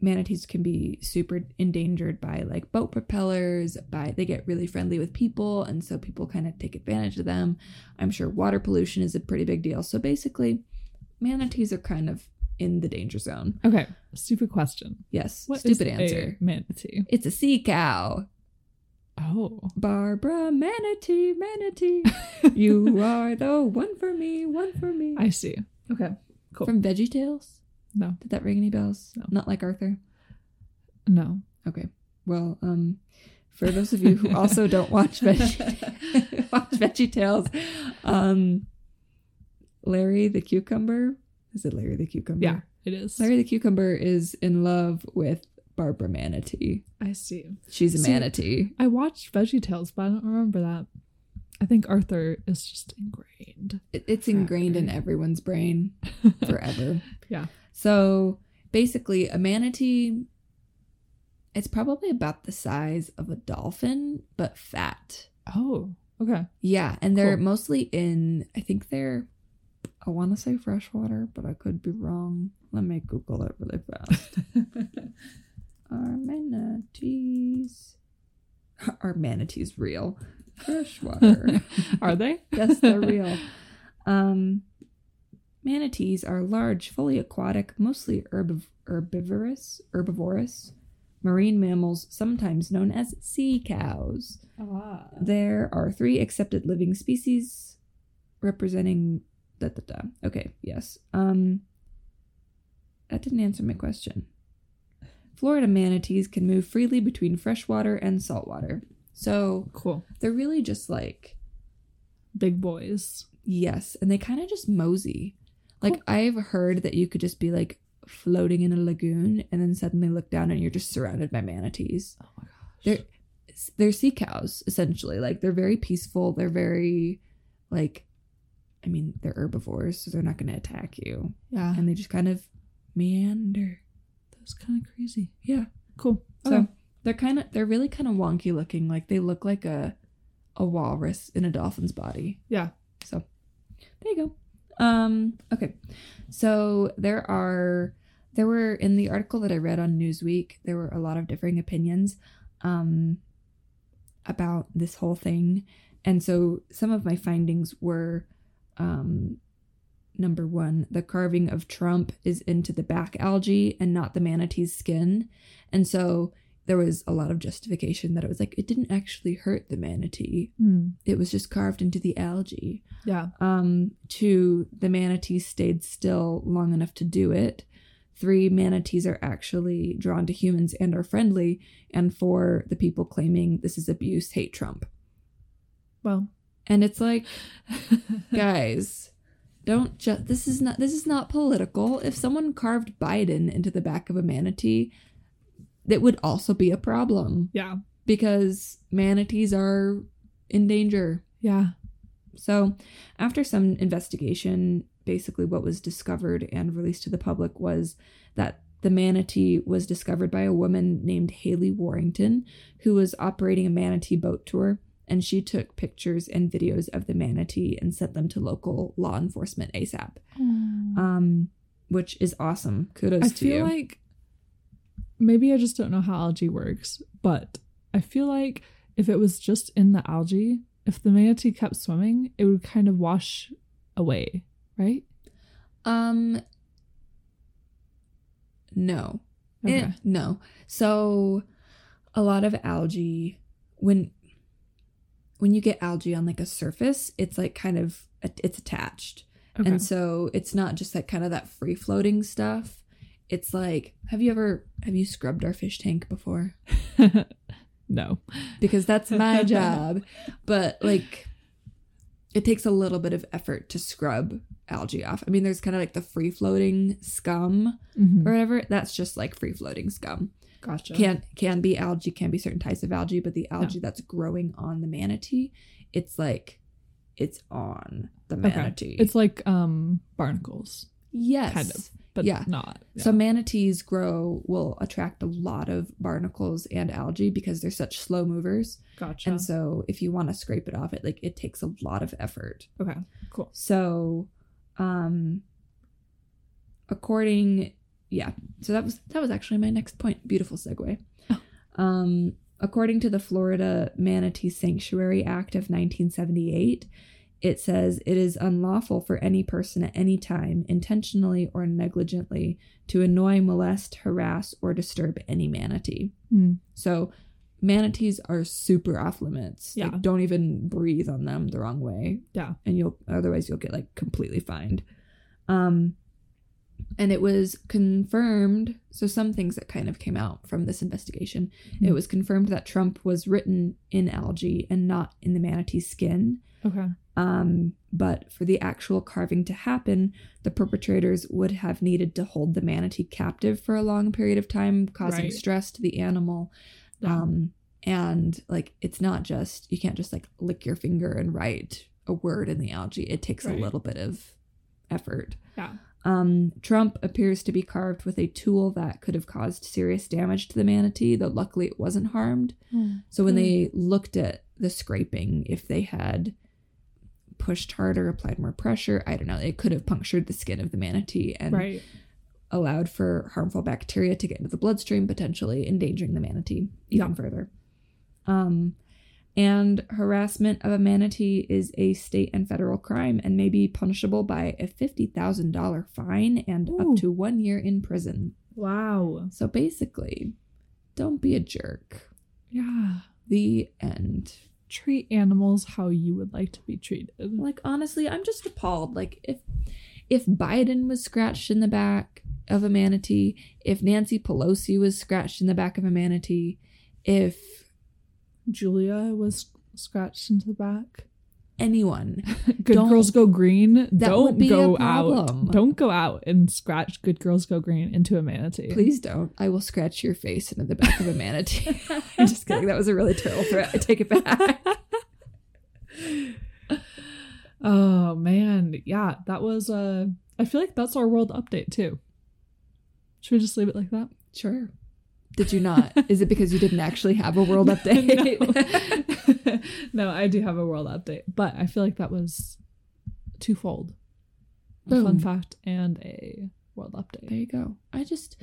manatees can be super endangered by like boat propellers by they get really friendly with people and so people kind of take advantage of them i'm sure water pollution is a pretty big deal so basically manatees are kind of in the danger zone Okay. Stupid question. yes What is stupid a answer manatee. it's a sea cow Oh. barbara manatee manatee *laughs* you are the one for me one for me I see. Okay. Cool. from veggie tales no. did that ring any bells No. not like arthur No. Okay. Well, um, for those of you who also *laughs* don't watch Veggie *laughs* watch Veggie Tales, um, Larry the cucumber is it Larry the cucumber? Yeah, it is. Larry the cucumber is in love with Barbara Manatee. I see. She's a See- manatee. I watched Veggie Tales, but I don't remember that. I think Arthur is just ingrained. It, it's ingrained in everyone's brain *laughs* forever. Yeah. So basically, a manatee. It's probably about the size of a dolphin, but fat. Oh, okay. Yeah, and they're Cool. mostly in. I think they're. I want to say freshwater, but I could be wrong. Let me Google it really fast. *laughs* Are manatees? *laughs* Are manatees real? Freshwater. *laughs* Are they? *laughs* yes, they're real. Um, manatees are large, fully aquatic, mostly herbiv- herbivorous, herbivorous marine mammals, sometimes known as sea cows. Ah. There are three accepted living species representing da da da. Okay, yes. Um that didn't answer my question. Florida manatees can move freely between freshwater and saltwater. So Cool. they're really just like Big boys. yes, and they kind of just mosey. Like I've heard that you could just be like floating in a lagoon and then suddenly look down and you're just surrounded by manatees. Oh my gosh. they're they're sea cows essentially like they're very peaceful they're very like i mean they're herbivores so they're not going to attack you yeah. and they just kind of meander That's kind of crazy. yeah Cool. so Okay. they're kind of they're really kind of wonky looking like they look like a a walrus in a dolphin's body Yeah. so there you go um okay so there are there were in the article that i read on newsweek there were a lot of differing opinions um about this whole thing and so some of my findings were um number one the carving of trump is into the back algae and not the manatee's skin and so there was a lot of justification that it was like it didn't actually hurt the manatee Hmm. it was just carved into the algae Yeah. um two the manatee stayed still long enough to do it three manatees are actually drawn to humans and are friendly and four the people claiming this is abuse hate trump Well. and it's like *laughs* guys don't just this is not this is not political. If someone carved Biden into the back of a manatee, that would also be a problem Yeah. because manatees are in danger. Yeah. So, after some investigation, basically what was discovered and released to the public was that the manatee was discovered by a woman named Haley Warrington, who was operating a manatee boat tour. And she took pictures and videos of the manatee and sent them to local law enforcement ASAP, um, which is awesome. Kudos I to feel like maybe I just don't know how algae works, but I feel like if it was just in the algae, if the manatee kept swimming, it would kind of wash away, right? um, no. Okay. Eh, no. So a lot of algae when when you get algae on like a surface, it's like kind of it's attached. okay. And so it's not just like kind of that free floating stuff. It's like have you ever have you scrubbed our fish tank before? *laughs* no. Because that's my *laughs* job. But like it takes a little bit of effort to scrub algae off. I mean, there's kind of like the free floating scum Mhm. or whatever. That's just like free floating scum. Gotcha. can can be algae can be certain types of algae but the algae that's growing on the manatee it's like it's on the Okay. manatee It's like um barnacles, yes kind of, but Yeah. not. so manatees grow will attract a lot of barnacles and algae because they're such slow movers gotcha. and so if you want to scrape it off it like it takes a lot of effort okay, cool. so um according yeah so that was that was actually my next point beautiful segue Oh. um according to the florida manatee sanctuary act of 1978 it says it is unlawful for any person at any time intentionally or negligently to annoy molest harass or disturb any manatee Mm. so manatees are super off limits Yeah. like, don't even breathe on them the wrong way Yeah. and you'll otherwise you'll get like completely fined um and it was confirmed so some things that kind of came out from this investigation Hmm. it was confirmed that trump was written in algae and not in the manatee skin Okay. um but for the actual carving to happen the perpetrators would have needed to hold the manatee captive for a long period of time causing Right. stress to the animal Yeah. um and like it's not just you can't just like lick your finger and write a word in the algae it takes Right. a little bit of effort yeah. Um trump appears to be carved with a tool that could have caused serious damage to the manatee though luckily it wasn't harmed so when they looked at the scraping if they had pushed harder applied more pressure i don't know it could have punctured the skin of the manatee and right. allowed for harmful bacteria to get into the bloodstream, potentially endangering the manatee even Yeah. further. Um, and harassment of a manatee is a state and federal crime and may be punishable by a $50,000 fine and Ooh. up to one year in prison. Wow. So basically, don't be a jerk. Yeah. The end. Treat animals how you would like to be treated. Like honestly, I'm just appalled. Like if if Biden was scratched in the back of a manatee, if Nancy Pelosi was scratched in the back of a manatee, if Julia was scratched into the back. anyone, *laughs* Good Don't- girls go green. That don't be a go problem. out. Don't go out and scratch good girls go green into a manatee. please don't. I will scratch your face into the back of a manatee. *laughs* I'm just kidding. That was a really terrible threat. I take it back. *laughs* Oh man, yeah, that was uh I feel like that's our world update too. Should we just leave it like that? Sure. Did you not? Is it because you didn't actually have a world *laughs* update? no. *laughs* *laughs* no, I do have a world update, but I feel like that was twofold. A fun fact and a world update. there you go. I just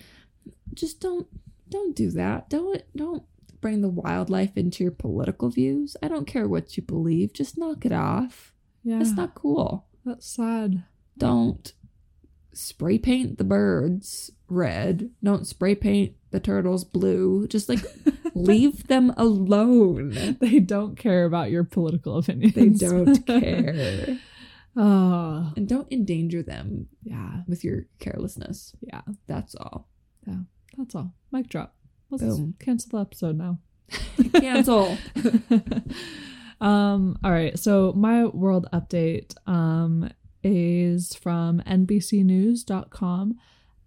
just don't don't do that. Don't don't bring the wildlife into your political views. I don't care what you believe. Just knock it off. Yeah, That's not cool. that's sad. Don't spray paint the birds red. Don't spray paint the turtles blue. Just like *laughs* leave them alone. They don't care about your political opinions. They don't *laughs* care. oh, And don't endanger them yeah, with your carelessness. yeah. That's all. Yeah. That's all. Mic drop. Let's Boom. cancel the episode now. *laughs* Cancel. um all right so my world update um is from NBCNews.com,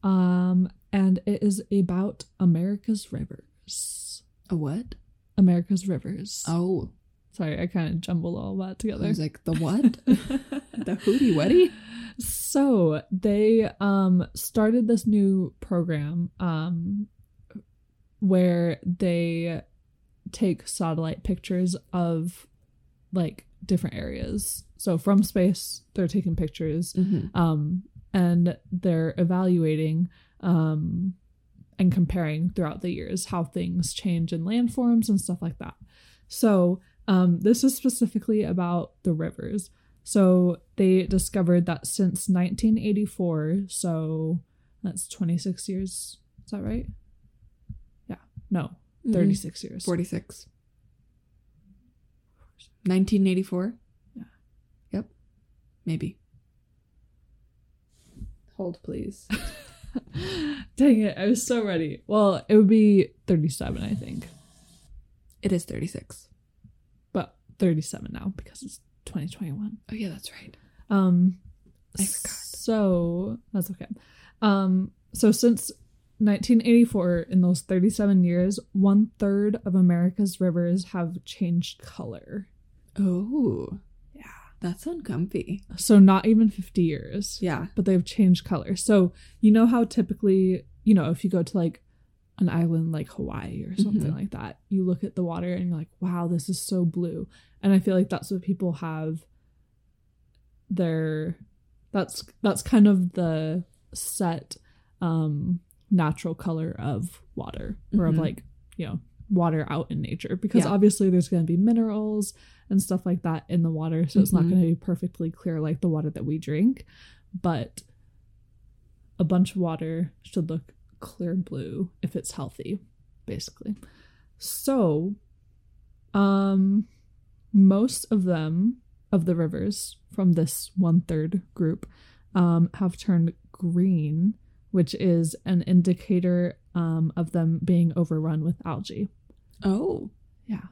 um, and it is about America's rivers. A what? America's rivers. Oh, Sorry, I kind of jumbled all that together. I was like the what? *laughs* *laughs* the hootie wetty? so they um started this new program um where they take satellite pictures of like different areas so from space they're taking pictures Mm-hmm. um and they're evaluating um and comparing throughout the years how things change in landforms and stuff like that so um this is specifically about the rivers so they discovered that since 1984 so that's 26 years is that right yeah no 36 years 46. 1984? Yeah. Yep. Maybe. Hold, please. *laughs* *laughs* dang it i was so ready well it would be 37 i think It is 36. but 37 now because it's 2021 Oh, yeah, that's right. Um, I forgot. So that's okay. Um, so since 1984, in those 37 years, one third of America's rivers have changed color. Oh. That's uncomfy. So not even 50 years, Yeah. but they've changed color. So you know how typically, you know, if you go to like an island like Hawaii or something Mhm. like that, you look at the water and you're like, wow, this is so blue. And I feel like that's what people have their that's that's kind of the set um natural color of water or of Mhm. like, you know, water out in nature because Yeah. obviously there's going to be minerals and stuff like that in the water so it's not Mhm. going to be perfectly clear like the water that we drink but a bunch of water should look clear blue if it's healthy basically so um most of them of the rivers from this one third group um have turned green which is an indicator um, of them being overrun with algae Oh. yeah.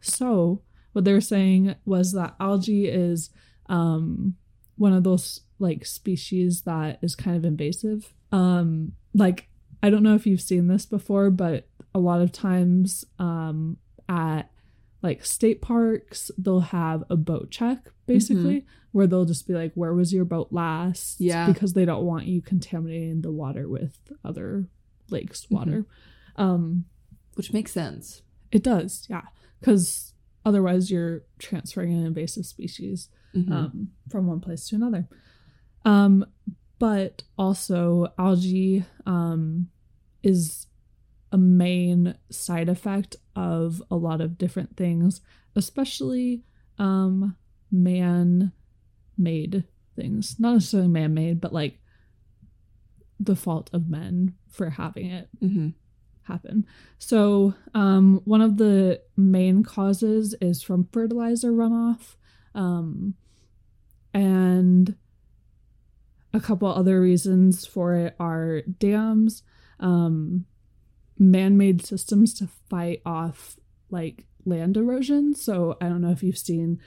So what they were saying was that algae is um one of those like species that is kind of invasive. Um like I don't know if you've seen this before, but a lot of times um at like state parks they'll have a boat check basically where they'll just be like where was your boat last Yeah. because they don't want you contaminating the water with other lakes water um Which makes sense. it does, yeah, because otherwise you're transferring an invasive species Mhm. um, from one place to another. Um, but also, algae um, is a main side effect of a lot of different things, especially um, man made things. Not necessarily man made, but like the fault of men for having it Mhm. Happen. So, um, one of the main causes is from fertilizer runoff, um, and a couple other reasons for it are dams, um, man-made systems to fight off like land erosion. So, I don't know if you've seen.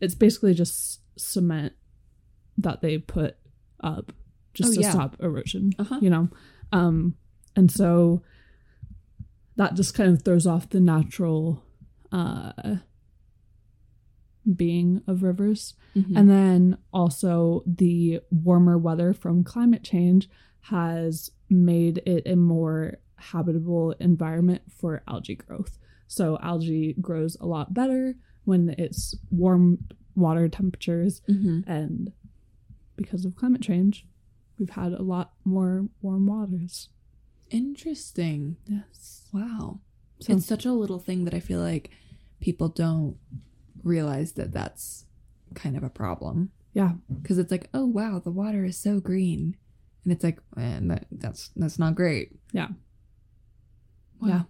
It's basically just cement that they put up just Oh, to yeah. stop erosion. Uh-huh. You know, um, and so that just kind of throws off the natural uh being of rivers Mhm. and then also the warmer weather from climate change has made it a more habitable environment for algae growth so algae grows a lot better when it's warm water temperatures Mhm. and because of climate change we've had a lot more warm waters Interesting. yes Wow. So- it's such a little thing that I feel like people don't realize that that's kind of a problem. yeah Because it's like, oh wow, the water is so green, and it's like, man, that, that's that's not great. Yeah. Wow. Yeah.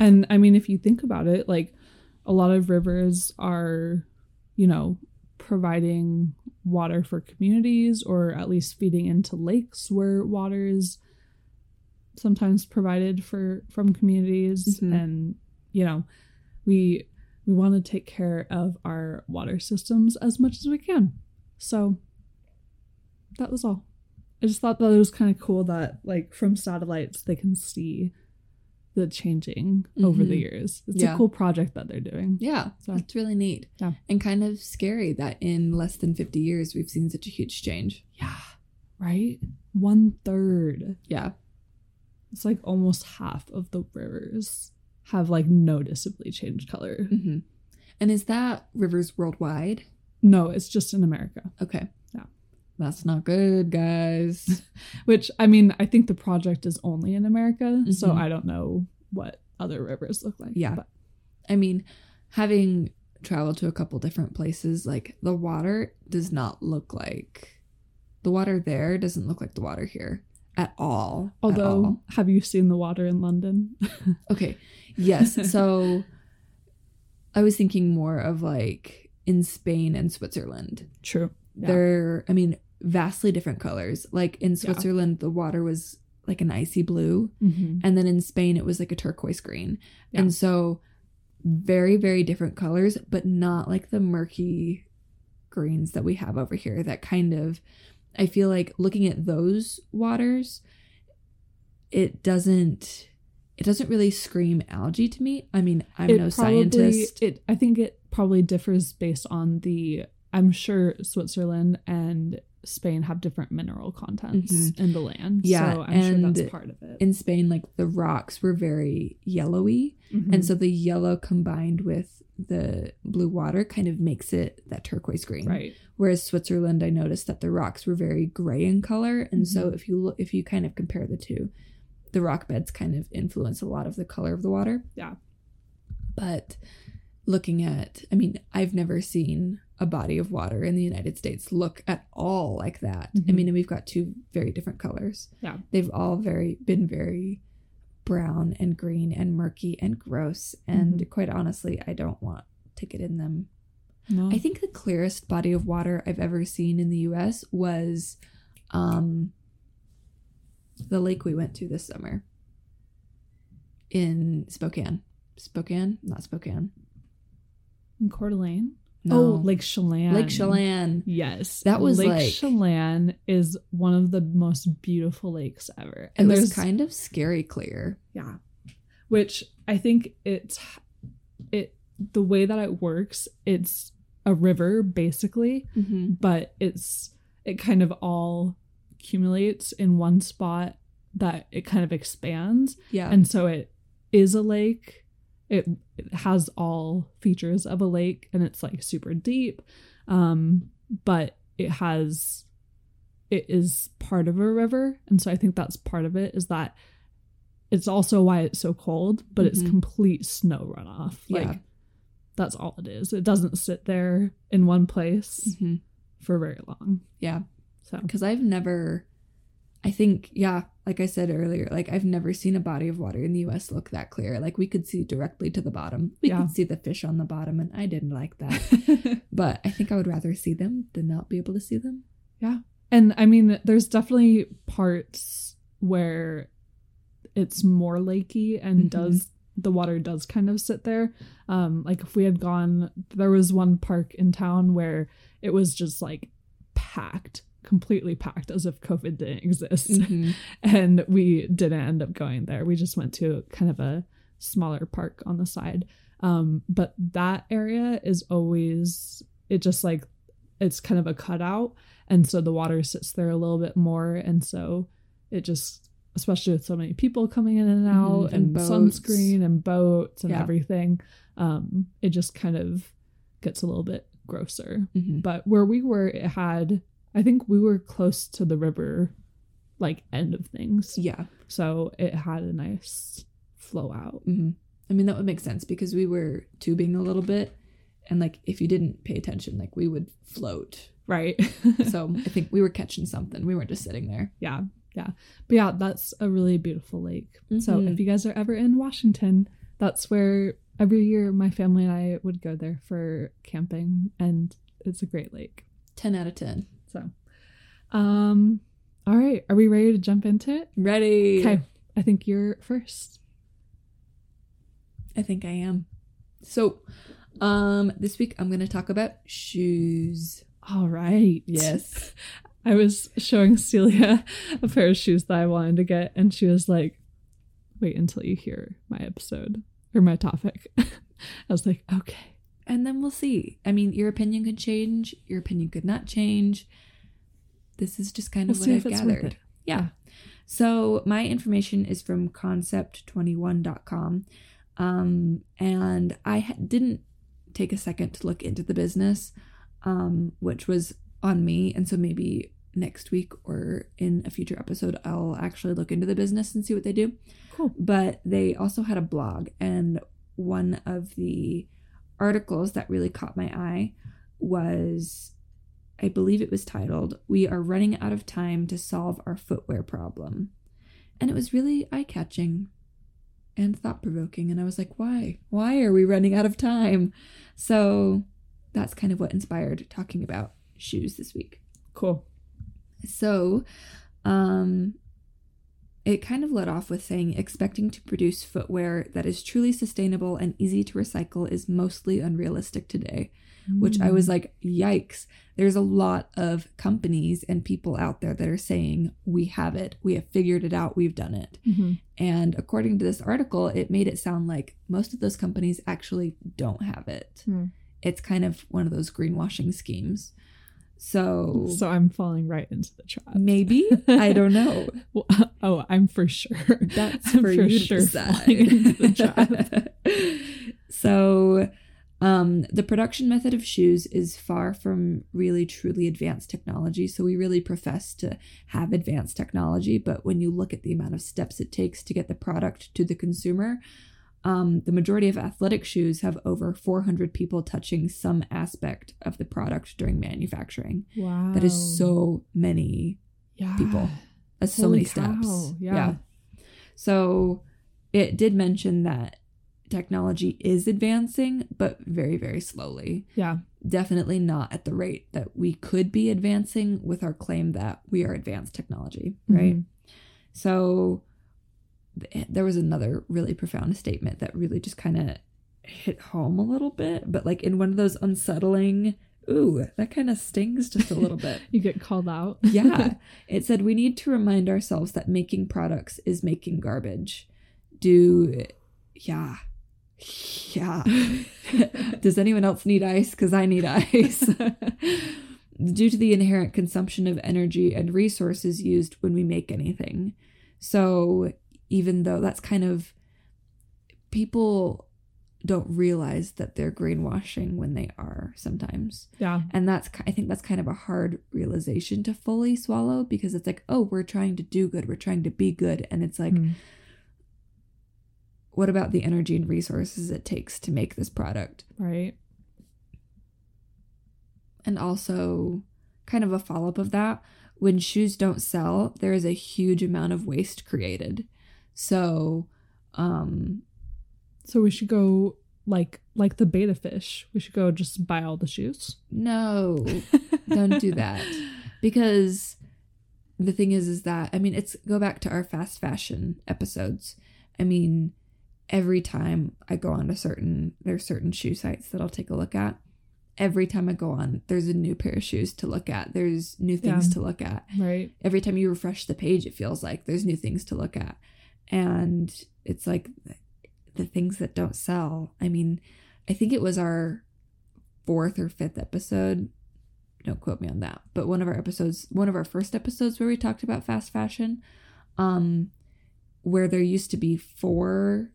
And I mean, if you think about it, like a lot of rivers are, you know, providing water for communities or at least feeding into lakes where water is sometimes provided for from communities Mhm. and you know we we want to take care of our water systems as much as we can so that was all. I just thought that it was kind of cool that like from satellites they can see the changing over the Mhm. years. It's Yeah. a cool project that they're doing. Yeah, So- that's really neat. Yeah. And kind of scary that in less than 50 years we've seen such a huge change. Yeah. Right? One third. Yeah. It's like almost half of the rivers have like noticeably changed color. hmm And is that rivers worldwide? No, it's just in America. Okay. Yeah. That's not good, guys. *laughs* Which I mean, I think the project is only in America, so Mhm. I don't know what other rivers look like. Yeah. But I mean, having traveled to a couple different places, like the water does not look like the water there doesn't look like the water here at all. at although all. have you seen the water in London? *laughs* Okay. Yes. So I was thinking more of like in Spain and Switzerland. True. Yeah. They're, I mean, vastly different colors. Like in Switzerland, the water was like an icy blue. Mhm. And then in Spain, it was like a turquoise green. Yeah. And so very, very different colors, but not like the murky greens that we have over here. That kind of, I feel like looking at those waters, it doesn't. It doesn't really scream algae to me. I mean, I'm It no probably- scientist. It I think it probably differs based on the I'm sure Switzerland and Spain have different mineral contents in the land. Mm-hmm. Yeah, So I'm sure and that's part of it. in Spain, like the rocks were very yellowy. Mhm. And so the yellow combined with the blue water kind of makes it that turquoise green. right. Whereas Switzerland, I noticed that the rocks were very gray in color, and so Mhm. if you look, if you kind of compare the two, the rock beds kind of influence a lot of the color of the water. Yeah. But looking at, I mean, I've never seen a body of water in the United States look at all like that. I Mhm. mean, and we've got two very different colors. Yeah. They've all very been very brown and green and murky and gross. And Mhm. quite honestly, I don't want to get in them No. I think the clearest body of water I've ever seen in the US was um the lake we went to this summer in Spokane. Spokane? Not Spokane. In Coeur d'Alene. No. Oh, Lake Chelan. Lake Chelan. Yes. That was Lake like- Chelan is one of the most beautiful lakes ever. And it was there's kind of scary clear. Yeah. Which I think it's it the way that it works, it's a river basically, Mm-hmm. but it's it kind of all accumulates in one spot that it kind of expands. Yeah. And so it is a lake. It, it has all features of a lake and it's like super deep. Um, but it has it is part of a river. And so I think that's part of it is that it's also why it's so cold, but it's Mhm. complete snow runoff. Like Yeah. that's all it is. It doesn't sit there in one place hmm for very long. Yeah. So Because I've never, I think, yeah, like I said earlier, like I've never seen a body of water in the US look that clear. Like we could see directly to the bottom. We Yeah. could see the fish on the bottom, and I didn't like that. *laughs* but I think I would rather see them than not be able to see them. Yeah. And I mean, there's definitely parts where it's more lakey and Mhm. does the water does kind of sit there. Um, like if we had gone, there was one park in town where it was just like packed, completely packed, as if COVID didn't exist. Mhm. *laughs* and we didn't end up going there. We just went to kind of a smaller park on the side. Um, but that area is always it just like it's kind of a cutout, and so the water sits there a little bit more, and so it just especially with so many people coming in and out Mhm, and and, sunscreen and boats and Yeah. everything um it just kind of gets a little bit grosser Mhm. but where we were it had i think we were close to the river like end of things Yeah. so it had a nice flow out hmm I mean, that would make sense because we were tubing a little bit. And like, if you didn't pay attention, like we would float. right *laughs* So I think we were catching something. We weren't just sitting there. yeah yeah but yeah that's a really beautiful lake so Mhm. if you guys are ever in washington that's where every year my family and i would go there for camping and it's a great lake 10 out of 10. So um all right are we ready to jump into it Ready. okay i think you're first I think I am. So, um, this week I'm going to talk about shoes. all right Yes. *laughs* I was showing Celia a pair of shoes that I wanted to get, and she was like, "Wait until you hear my episode or my topic." *laughs* I was like, "Okay." And then we'll see. I mean, your opinion could change. Your opinion could not change. This is just kind of We'll what I've gathered. Yeah. So my information is from concept21.com. Um, and I ha- didn't take a second to look into the business, um, which was on me. And so maybe next week or in a future episode, I'll actually look into the business and see what they do. Cool. But they also had a blog, and one of the articles that really caught my eye was I believe it was titled, We Are Running Out of Time to Solve Our Footwear Problem. And it was really eye catching and thought provoking. And I was like, why? Why are we running out of time? So that's kind of what inspired talking about shoes this week. Cool. So, um, it kind of led off with saying expecting to produce footwear that is truly sustainable and easy to recycle is mostly unrealistic today which I Mm. was like, yikes. There's a lot of companies and people out there that are saying, we have it, we have figured it out, we've done it. Mhm. And according to this article, it made it sound like most of those companies actually don't have it. Hmm. It's kind of one of those greenwashing schemes. So, So I'm falling right into the trap. maybe, I don't know. *laughs* Well, oh, I'm for sure. That's I'm for, you to falling into the trap. decide. *laughs* so, um, the production method of shoes is far from really truly advanced technology. So we really profess to have advanced technology, but when you look at the amount of steps it takes to get the product to the consumer, um, the majority of athletic shoes have over 400 people touching some aspect of the product during manufacturing. Wow. That is so many yeah. people. That's so many cow, steps. yeah. So it did mention that technology is advancing, but very, very slowly. Yeah. Definitely not at the rate that we could be advancing with our claim that we are advanced technology, right? Mhm. So there was another really profound statement that really just kind of hit home a little bit, but like in one of those unsettling, ooh, that kind of stings just a little bit. *laughs* You get called out. *laughs* yeah. *laughs* It said we need to remind ourselves that making products is making garbage. Do yeah. Yeah. Does anyone else need ice? Because I need ice. Due to the inherent consumption of energy and resources used when we make anything. So, even though that's kind of people don't realize that they're greenwashing when they are sometimes yeah. and that's i think that's kind of a hard realization to fully swallow because it's like oh we're trying to do good we're trying to be good and it's like Mm. what about the energy and resources it takes to make this product Right. and also kind of a follow-up of that when shoes don't sell there is a huge amount of waste created so um So we should go like like the beta fish. We should go just buy all the shoes. no *laughs* don't do that because the thing is is that i mean it's go back to our fast fashion episodes i mean every time i go on a certain there's certain shoe sites that i'll take a look at every time i go on there's a new pair of shoes to look at there's new things Yeah. to look at Right. every time you refresh the page it feels like there's new things to look at and it's like the things that don't sell i mean i think it was our fourth or fifth episode don't quote me on that but one of our episodes one of our first episodes where we talked about fast fashion um where there used to be four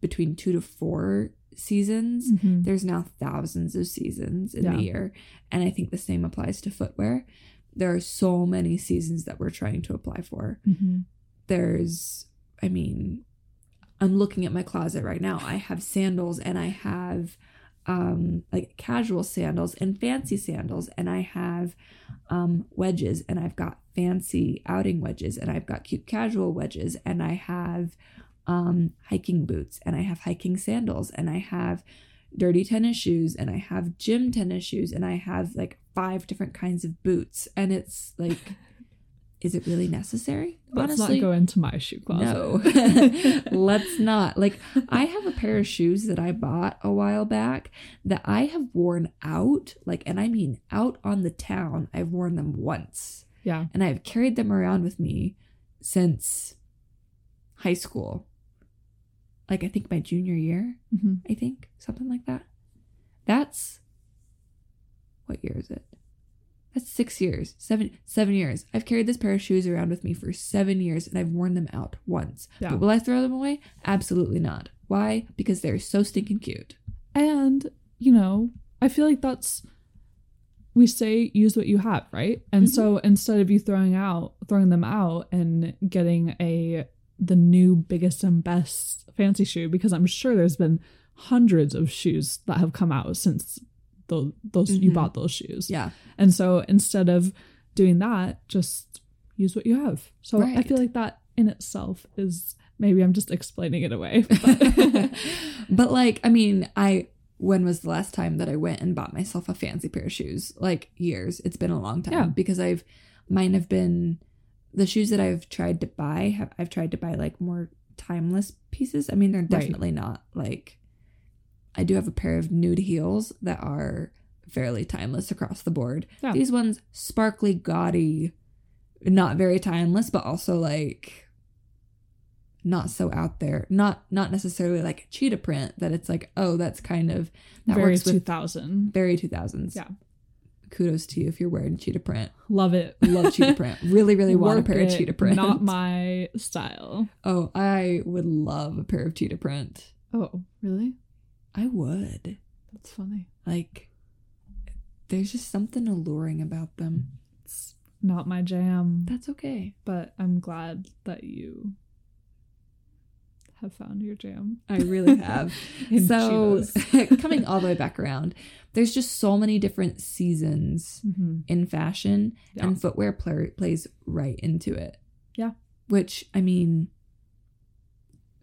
between two to four seasons Mhm. there's now thousands of seasons in Yeah. the year and i think the same applies to footwear there are so many seasons that we're trying to apply for Mhm. there's i mean i'm looking at my closet right now. I have sandals and i have um like casual sandals and fancy sandals and i have um wedges and i've got fancy outing wedges and i've got cute casual wedges and i have um hiking boots and i have hiking sandals and i have dirty tennis shoes and i have gym tennis shoes and i have like five different kinds of boots. And it's like is it really necessary Let's not go into my shoe closet. no, *laughs* *laughs* let's not. Like, I have a pair of shoes that I bought a while back that I have worn out, like, and I mean out on the town. I've worn them once. Yeah. and I've carried them around with me since high school. Like I think my junior year, hmm I think, something like that. That's what year is it? That's six years, seven, seven years. I've carried this pair of shoes around with me for seven years, and I've worn them out once. Yeah. But will I throw them away? Absolutely not. Why? Because they're so stinking cute. And, you know, I feel like that's we say use what you have, right? And Mhm. so instead of you throwing out throwing them out and getting a the new biggest and best fancy shoe, because I'm sure there's been hundreds of shoes that have come out since those, those you Mhm. bought those shoes. Yeah. And so instead of doing that, just use what you have. So I feel like that in itself is maybe I'm just explaining it away. *laughs* But but like, I mean, I when was the last time that I went and bought myself a fancy pair of shoes? Like years. It's been a long time Yeah. because I've mine have been the shoes that I've tried to buy. Have, I've tried to buy like more timeless pieces. I mean, they're Right. definitely not like. I do have a pair of nude heels that are fairly timeless across the board. Yeah. These ones sparkly, gaudy, not very timeless, but also like not so out there. Not not necessarily like cheetah print that it's like, oh, that's kind of that very works with 2000. very 2000s. Yeah. Kudos to you if you're wearing cheetah print. Love it. Love cheetah print. *laughs* Really, really want a pair of cheetah print. Not my style. oh, I would love a pair of cheetah print. Oh, really? I would. That's funny. Like there's just something alluring about them. It's not my jam, That's okay. but I'm glad that you have found your jam. I really *laughs* have. So *laughs* coming all the way back around, there's just so many different seasons Mhm. in fashion, Yeah. and footwear play, plays right into it. Yeah. Which I mean,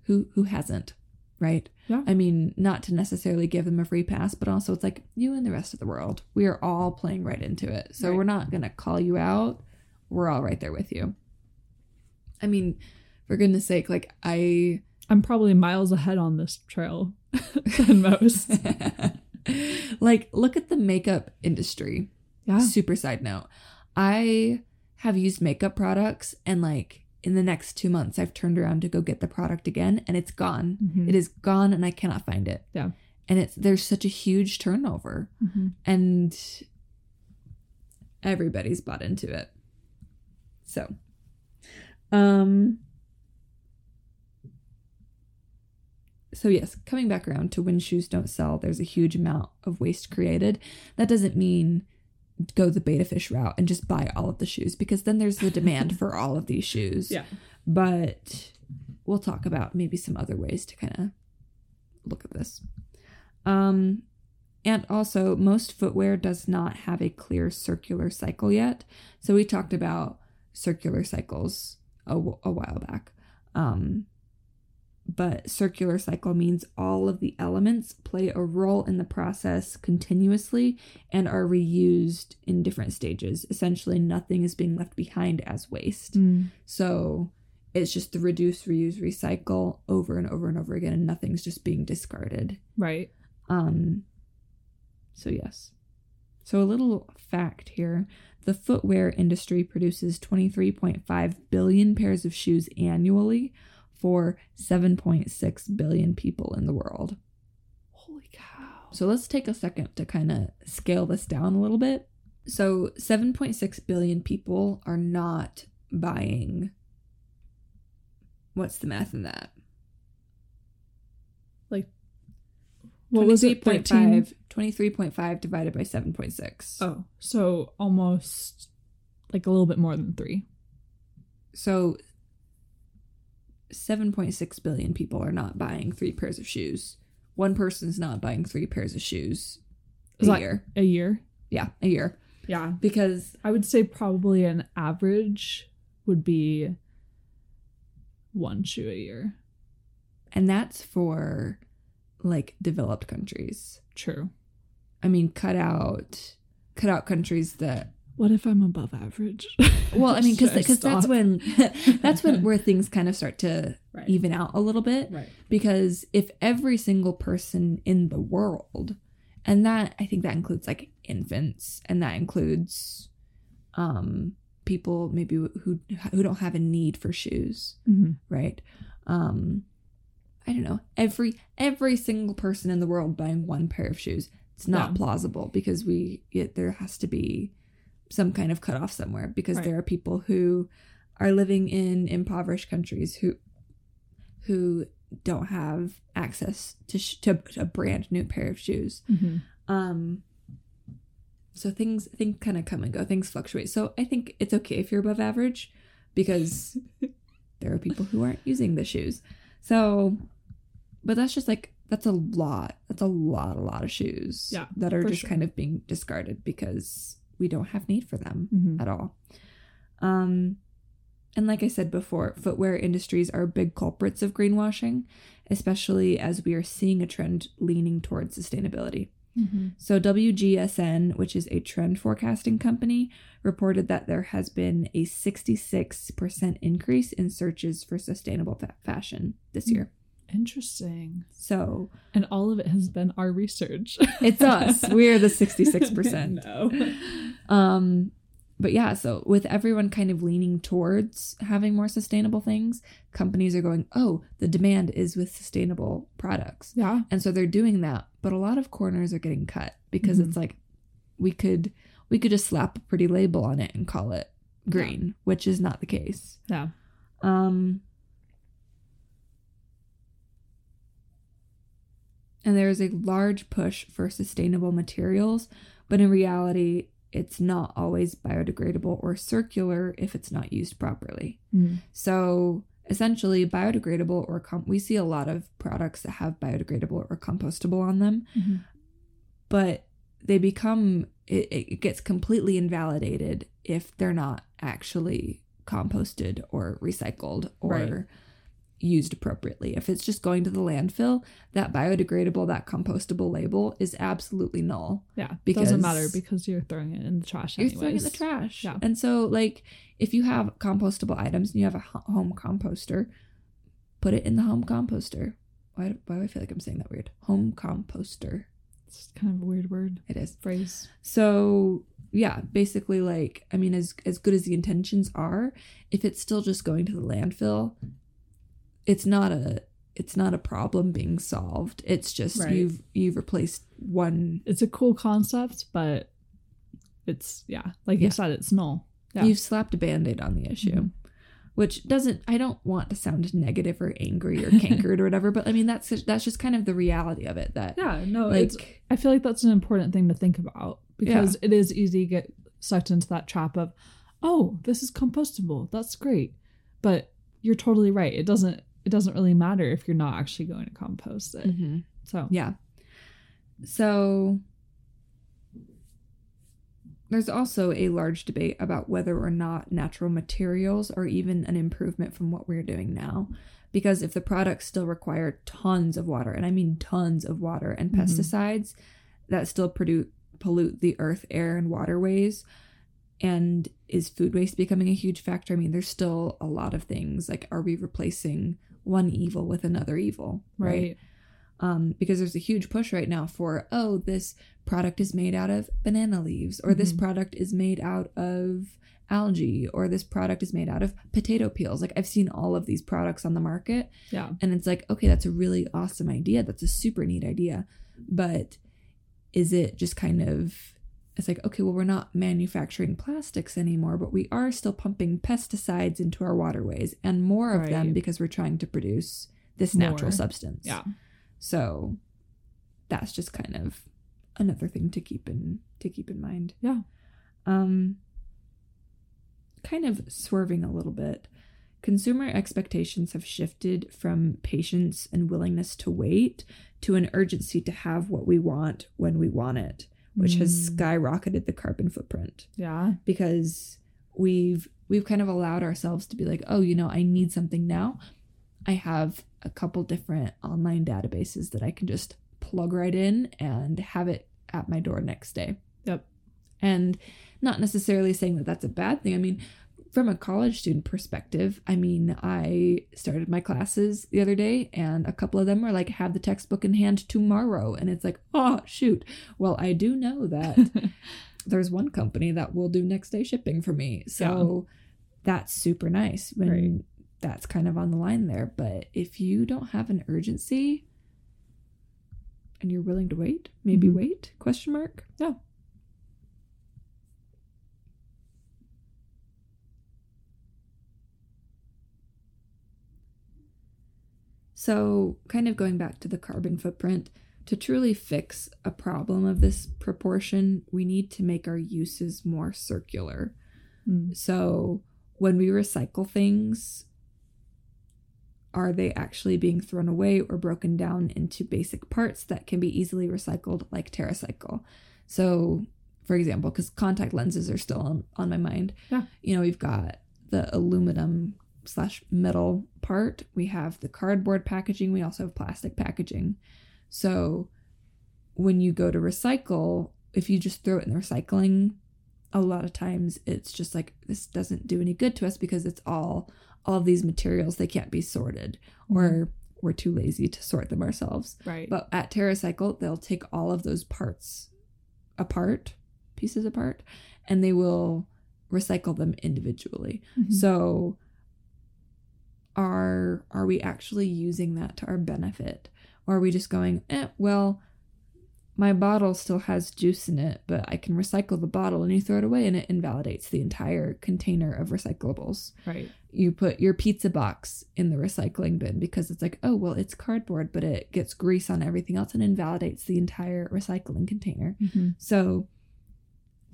who who hasn't, right? Yeah. I mean, not to necessarily give them a free pass, but also it's like you and the rest of the world. We are all playing right into it, so Right. we're not gonna call you out. We're all right there with you. I mean, for goodness sake, like I I'm probably miles ahead on this trail *laughs* than most. *laughs* like look at the makeup industry Yeah. super side note i have used makeup products and like in the next two months i've turned around to go get the product again and it's gone Mhm. it is gone and i cannot find it Yeah. and it's there's such a huge turnover Mhm. and everybody's bought into it so um so yes coming back around to when shoes don't sell there's a huge amount of waste created that doesn't mean go the beta fish route and just buy all of the shoes because then there's the demand *laughs* for all of these shoes Yeah. but we'll talk about maybe some other ways to kind of look at this. Um, and also, most footwear does not have a clear circular cycle yet. So we talked about circular cycles a, a while back. Um, but circular cycle means all of the elements play a role in the process continuously and are reused in different stages. Essentially, nothing is being left behind as waste. Mm. So it's just the reduce, reuse, recycle over and over and over again, and nothing's just being discarded. Right. Um. So yes. So a little fact here: the footwear industry produces 23.5 billion pairs of shoes annually for 7.6 billion people in the world. Holy cow. So let's take a second to kind of scale this down a little bit. So 7.6 billion people are not buying. What's the math in that? Like what was it? 13? 23.5 23.5 divided by 7.6. Oh, so almost like a little bit more than three. So 7.6 billion people are not buying three pairs of shoes. One person's not buying three pairs of shoes a that- year. A year. Yeah, a year. Yeah. Because I would say probably an average would be one shoe a year. and that's for like developed countries. True. I mean, cut out cut out countries that What if I'm above average? *laughs* well, I mean, because because *laughs* that's when that's *laughs* when where things kind of start to Right. even out a little bit. Right. Because if every single person in the world, and that I think that includes like infants, and that includes um people maybe who who don't have a need for shoes, hmm right? Um I don't know. Every every single person in the world buying one pair of shoes. It's not Yeah. plausible because we it, there has to be some kind of cutoff somewhere because Right. there are people who are living in impoverished countries who who don't have access to sh- to a brand new pair of shoes. hmm Um so things things kind of come and go. Things fluctuate. So I think it's okay if you're above average because *laughs* there are people who aren't using the shoes. So but that's just like that's a lot. That's a lot a lot of shoes Yeah, that are just sure. kind of being discarded because we don't have need for them hmm at all. Um, and like I said before, footwear industries are big culprits of greenwashing, especially as we are seeing a trend leaning towards sustainability. hmm So, WGSN, which is a trend forecasting company, reported that there has been a 66% increase in searches for sustainable fa- fashion this year. Interesting. So, And all of it has been our research. *laughs* it's us. We're the 66%. *laughs* no. Um, but yeah, so with everyone kind of leaning towards having more sustainable things, companies are going, oh, the demand is with sustainable products. Yeah. And so they're doing that. But a lot of corners are getting cut because Mhm. it's like we could we could just slap a pretty label on it and call it green, which is not the case. Yeah. Um and there is a large push for sustainable materials, but in reality, it's not always biodegradable or circular if it's not used properly. Mm. So essentially, biodegradable or com- we see a lot of products that have biodegradable or compostable on them, Mhm. but they become it, it gets completely invalidated if they're not actually composted or recycled or Right. Used appropriately. If it's just going to the landfill, that biodegradable, that compostable label is absolutely null. Yeah. Because- doesn't matter because you're throwing it in the trash You're anyways. throwing it in the trash. Yeah. And so, like, if you have compostable items and you have a home composter, put it in the home composter. Why, do- why do I feel like I'm saying that weird? Home composter. It's kind of a weird word It is. phrase. So yeah, basically like I mean as as good as the intentions are, if it's still just going to the landfill, it's not a it's not a problem being solved. It's just Right. you've you've replaced one It's a cool concept, but it's yeah, like Yeah. you said, it's null. Yeah. you've slapped a band-aid on the issue. Mhm. Which doesn't I don't want to sound negative or angry or *laughs* cankered or whatever, but I mean that's that's just kind of the reality of it that Yeah, no, like it's I feel like that's an important thing to think about because it is easy to get sucked into that trap of, oh, this is compostable. That's great. But you're totally right. It doesn't it doesn't really matter if you're not actually going to compost it. Mhm. So Yeah. So there's also a large debate about whether or not natural materials are even an improvement from what we're doing now. Because if the products still require tons of water, and I mean tons of water and Mhm. pesticides that still produce pollute the earth, air, and waterways, and is food waste becoming a huge factor? I mean, there's still a lot of things. Like, are we replacing one evil with another evil? right. um, because there's a huge push right now for oh this product is made out of banana leaves or this Mhm. product is made out of algae or this product is made out of potato peels like i've seen all of these products on the market Yeah. and it's like okay that's a really awesome idea that's a super neat idea but is it just kind of it's like okay well we're not manufacturing plastics anymore but we are still pumping pesticides into our waterways and more of them because we're trying to produce this natural substance Yeah. so that's just kind of another thing to keep in to keep in mind. Yeah. Um kind of swerving a little bit. Consumer expectations have shifted from patience and willingness to wait to an urgency to have what we want when we want it, which has Mm. skyrocketed the carbon footprint Yeah. because we've we've kind of allowed ourselves to be like, oh, you know, I need something now. I have a couple different online databases that I can just plug right in and have it at my door next day. Yep. And not necessarily saying that that's a bad thing. I mean, from a college student perspective, I mean, I started my classes the other day and a couple of them were like, have the textbook in hand tomorrow. And it's like, oh, shoot. Well, I do know that *laughs* there's one company that will do next day shipping for me. So that's super nice when Right. that's kind of on the line there. But if you don't have an urgency and you're willing to wait, maybe Mhm. wait? Question mark. Yeah. So, kind of going back to the carbon footprint, to truly fix a problem of this proportion, we need to make our uses more circular. Mm. So, when we recycle things, are they actually being thrown away or broken down into basic parts that can be easily recycled, like TerraCycle? So, for example, because contact lenses are still on, on my mind, Yeah. you know, we've got the aluminum slash metal part, we have the cardboard packaging, we also have plastic packaging. So, when you go to recycle, if you just throw it in the recycling, a lot of times it's just like this doesn't do any good to us because it's all all of these materials they can't be sorted or we're too lazy to sort them ourselves Right. but at TerraCycle they'll take all of those parts apart pieces apart and they will recycle them individually Mhm. so are are we actually using that to our benefit or are we just going eh, well my bottle still has juice in it but i can recycle the bottle and you throw it away and it invalidates the entire container of recyclables right. you put your pizza box in the recycling bin because it's like oh well it's cardboard but it gets grease on everything else and invalidates the entire recycling container Mhm. so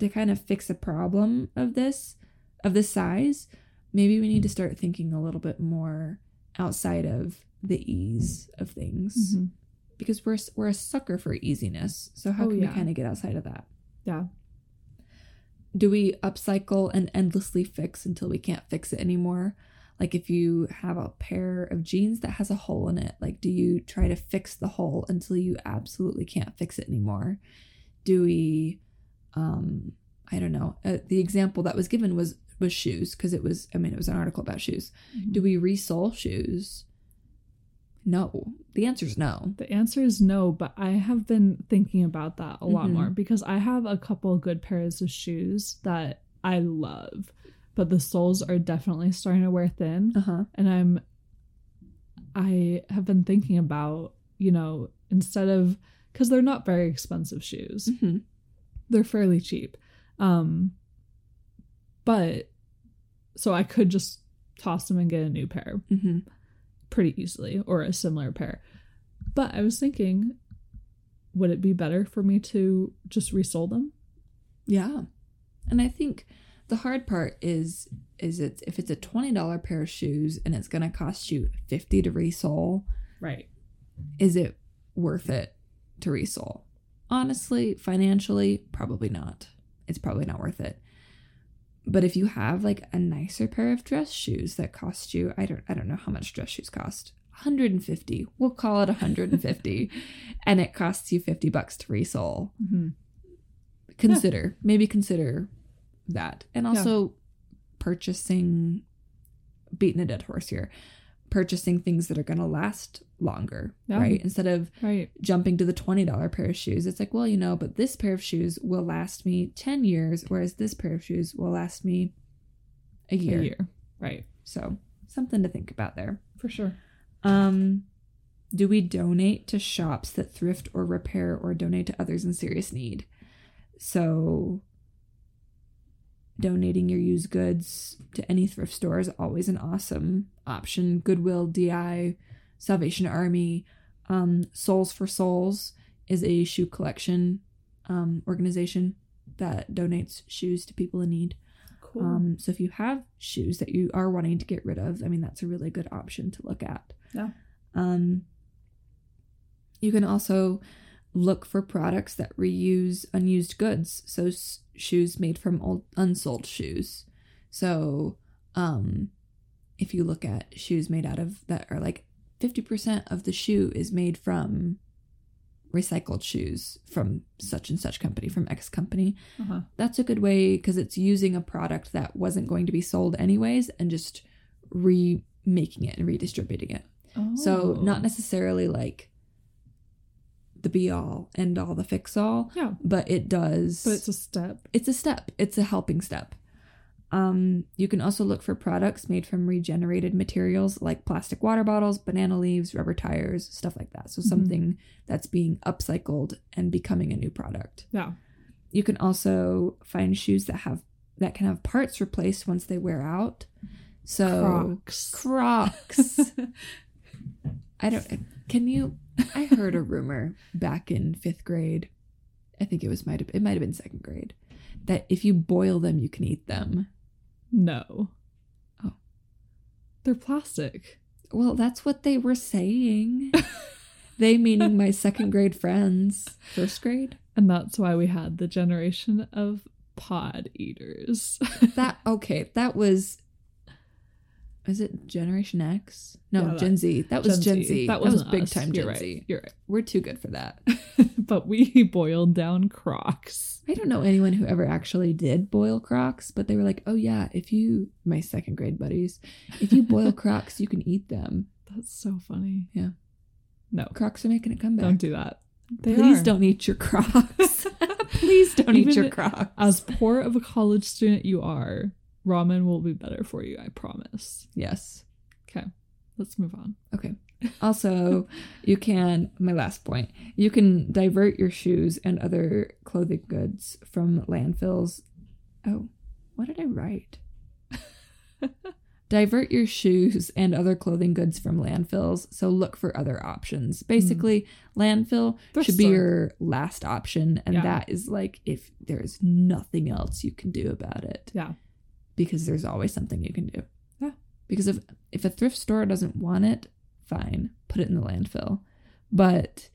to kind of fix a problem of this of this size, maybe we need to start thinking a little bit more outside of the ease of things Mhm. because we're we're a sucker for easiness. So how Oh, can yeah. we kind of get outside of that? Yeah. Do we upcycle and endlessly fix until we can't fix it anymore? Like if you have a pair of jeans that has a hole in it, like do you try to fix the hole until you absolutely can't fix it anymore? Do we um I don't know. Uh, the example that was given was was shoes because it was I mean it was an article about shoes. Mm-hmm. Do we resole shoes? No. The answer is no. The answer is no, but I have been thinking about that a lot Mhm. more because I have a couple good pairs of shoes that I love, but the soles are definitely starting to wear thin. Uh-huh. And I'm, I have been thinking about, you know, instead of, because they're not very expensive shoes, hmm they're fairly cheap. Um, but so I could just toss them and get a new pair hmm pretty easily or a similar pair. But I was thinking, would it be better for me to just resole them? Yeah. And I think the hard part is is it's if it's a $20 pair of shoes and it's going to cost you 50 to resole, Right. is it worth it to resole? Honestly, financially, probably not. It's probably not worth it. But if you have like a nicer pair of dress shoes that cost you, I don't I don't know how much dress shoes cost. 150. We'll call it 150 *laughs* and it costs you 50 bucks to resole. Mm-hmm. Consider, maybe consider that. And also purchasing beating a dead horse here. Purchasing things that are going to last longer, Yeah. right? Instead of Right. jumping to the $20 pair of shoes. It's like, well, you know, but this pair of shoes will last me 10 years, whereas this pair of shoes will last me a year. A year. Right. So, something to think about there. For sure. Um, do we donate to shops that thrift or repair or donate to others in serious need? So, donating your used goods to any thrift store is always an awesome option. Goodwill, DI, Salvation Army, um, Soles4Souls is a shoe collection um, organization that donates shoes to people in need. Cool. Um, so if you have shoes that you are wanting to get rid of, I mean that's a really good option to look at. Yeah. Um, you can also look for products that reuse unused goods. So s- shoes made from old unsold shoes. So um, if you look at shoes made out of that are like fifty percent of the shoe is made from recycled shoes from such and such company from X company uh-huh. that's a good way because it's using a product that wasn't going to be sold anyways and just remaking it and redistributing it. So Oh. not necessarily like the be all end all, the fix all, Yeah. but it does. But it's a step. it's a step. It's a helping step. Um, you can also look for products made from regenerated materials like plastic water bottles, banana leaves, rubber tires, stuff like that. So Mhm. something that's being upcycled and becoming a new product. Yeah. You can also find shoes that have that can have parts replaced once they wear out. So Crocs. Crocs. *laughs* I don't. Can you? *laughs* I heard a rumor back in fifth grade. I think it was might have it might have been second grade that if you boil them, you can eat them. No. Oh. They're plastic. Well, that's what they were saying. *laughs* they meaning my second grade friends. First grade. And that's why we had the generation of pod eaters. That okay. That was. Is it Generation X? No, Yeah, Gen Z. That was Gen, Z. That, was wasn't big us. time You're Gen right. Z. You're right. We're too good for that. *laughs* but we *laughs* boiled down Crocs. I don't know anyone who ever actually did boil Crocs, but they were like, "Oh yeah, if you my second grade buddies, if you boil *laughs* Crocs, you can eat them." That's so funny. Yeah. No, Crocs are making a comeback. don't do that. They Please are. don't eat your Crocs. Please don't eat your Crocs. As poor of a college student you are, ramen will be better for you, I promise. yes. Okay, let's move on. Okay. Also, *laughs* you can my last point. You can divert your shoes and other clothing goods from landfills. Oh, what did I write? *laughs* divert your shoes and other clothing goods from landfills. So look for other options. Basically, mm. landfill Thrift should be your last option and Yeah. that is like if there's nothing else you can do about it Yeah. Because there's always something you can do. Yeah. Because if if a thrift store doesn't want it, fine, put it in the landfill. But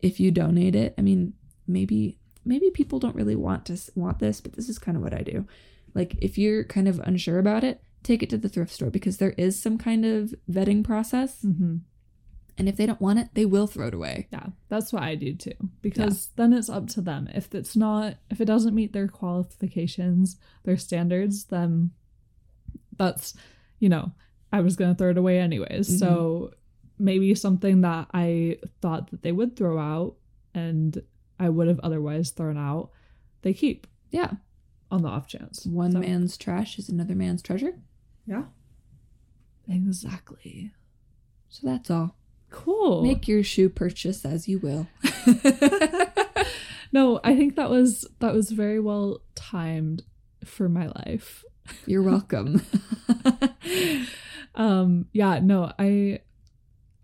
if you donate it, I mean, maybe maybe people don't really want to want this, but this is kind of what I do. Like if you're kind of unsure about it, take it to the thrift store because there is some kind of vetting process, hmm and if they don't want it, they will throw it away. Yeah, that's what I do too. Because then it's up to them. If it's not, if it doesn't meet their qualifications, their standards, then that's, you know, I was going to throw it away anyways. So mm-hmm. maybe something that I thought that they would throw out and I would have otherwise thrown out, they keep Yeah. on the off chance. One So- man's trash is another man's treasure. Yeah. Exactly. So that's all. Cool. Make your shoe purchase as you will. *laughs* no, I think that was that was very well timed for my life. You're *laughs* welcome. *laughs* um yeah no i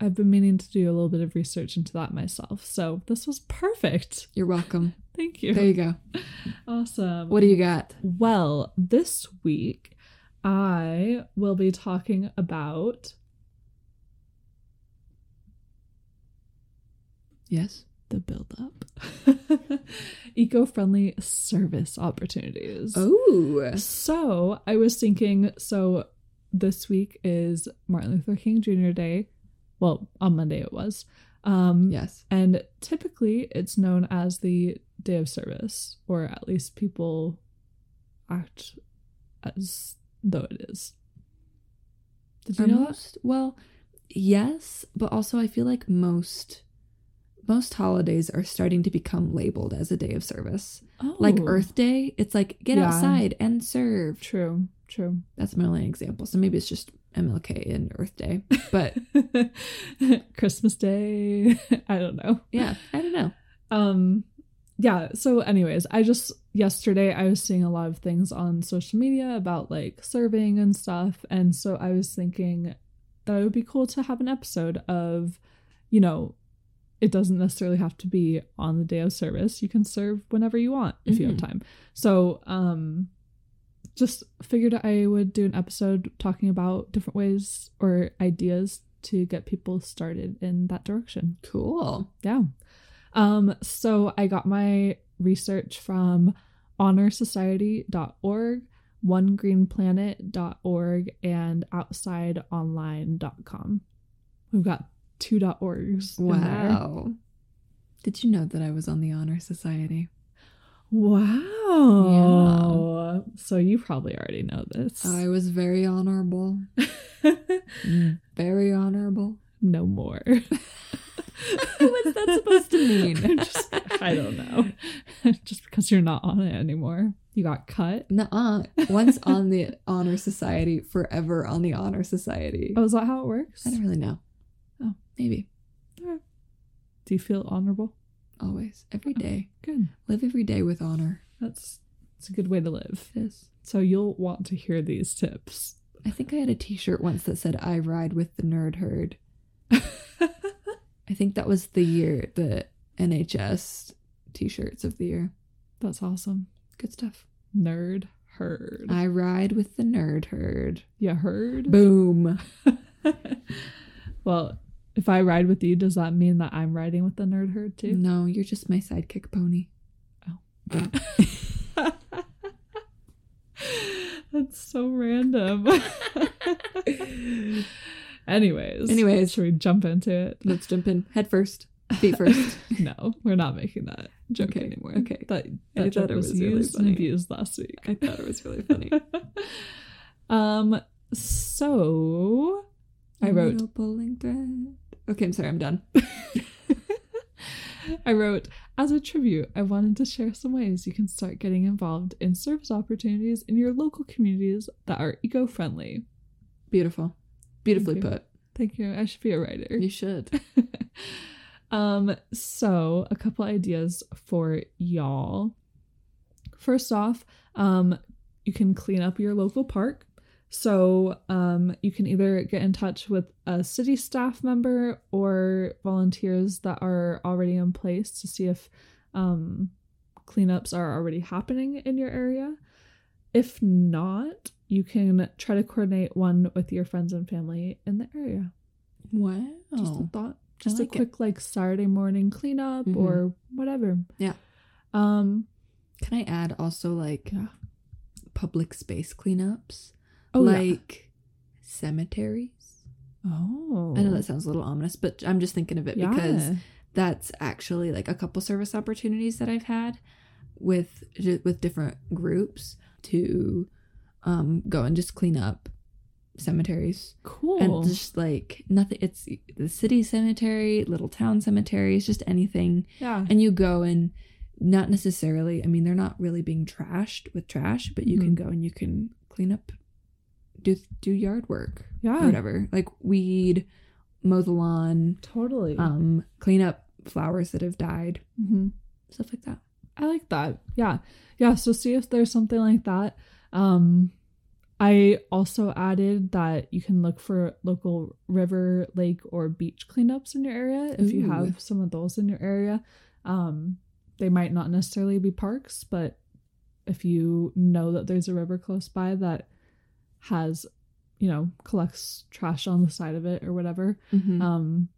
i've been meaning to do a little bit of research into that myself so this was perfect You're welcome. thank you There you go. awesome What do you got? well this week i will be talking about Yes. the build up *laughs* eco-friendly service opportunities Oh. So I was thinking, so this week is Martin Luther King Jr. Day. Well, on Monday it was. Um, Yes. And typically it's known as the Day of Service, or at least people act as though it is. Did you know that? well, yes, but also I feel like most most holidays are starting to become labeled as a day of service. Oh, Like Earth Day, it's like get Yeah. outside and serve. True, true. That's my only example. So maybe it's just MLK and Earth Day. But *laughs* Christmas Day. *laughs* I don't know. yeah, I don't know. um yeah so anyways i just yesterday i was seeing a lot of things on social media about like serving and stuff and so i was thinking that it would be cool to have an episode of you know it doesn't necessarily have to be on the day of service you can serve whenever you want if you have Mhm. time so um just figured i would do an episode talking about different ways or ideas to get people started in that direction Cool. yeah. Um, so I got my research from honorsociety.org, onegreenplanet.org, and outsideonline.com. We've got two .orgs. Wow. Did you know that I was on the Honor Society? Wow. So you probably already know this. I was very honorable. *laughs* Mm, very honorable. no more. *laughs* What's that supposed to mean? *laughs* Just- I don't know. Just because you're not on it anymore. You got cut. Nuh-uh. Once on the honor society, forever on the honor society. Oh, is that how it works? I don't really know. Oh. maybe. Do you feel honorable? Always. Every day. Good. Live every day with honor. That's it's a good way to live. It is. So you'll want to hear these tips. I think I had a t-shirt once that said I ride with the nerd herd. *laughs* I think that was the year the NHS t-shirts of the year. That's awesome. Good stuff. Nerd herd. I ride with the nerd herd. you heard? Boom. *laughs* well, if I ride with you, does that mean that I'm riding with the nerd herd too? No, you're just my sidekick pony. Oh. *laughs* That's so random. *laughs* Anyways. Anyways. should we jump into it? Let's jump in head first, *laughs* feet first. no, we're not making that joke Okay, anymore. okay. That, I that thought joke it was, was really used funny. and abused last week. I thought it was really funny. um, so I wrote Little pulling thread. Okay, I'm sorry. I'm done. *laughs* I wrote, as a tribute, I wanted to share some ways you can start getting involved in service opportunities in your local communities that are eco friendly. Beautiful, beautifully Thank put. Thank you. I should be a writer. You should. *laughs* um, so a couple ideas for y'all. First off, um, you can clean up your local park. So um, you can either get in touch with a city staff member or volunteers that are already in place to see if um, cleanups are already happening in your area. If not, you can try to coordinate one with your friends and family in the area. Wow. Just a thought. Just a like it. quick like Saturday morning cleanup Mhm. or whatever. Yeah. Um. Can I add also like Yeah. public space cleanups? Oh yeah. like cemeteries. Oh. I know that sounds a little ominous, but I'm just thinking of it yeah. because that's actually like a couple service opportunities that I've had with with different groups to um go and just clean up cemeteries cool. and just like nothing it's the city cemetery little town cemeteries just anything yeah. and you go and not necessarily i mean they're not really being trashed with trash but you can Mhm. go and you can clean up do do yard work Yeah. whatever like weed mow the lawn Totally. um clean up flowers that have died hmm stuff like that I like that. Yeah. Yeah. So see if there's something like that. Um I also added that you can look for local river, lake, or beach cleanups in your area if you have some of those in your area. Um they might not necessarily be parks, but if you know that there's a river close by that has, you know, collects trash on the side of it or whatever, Mm-hmm. um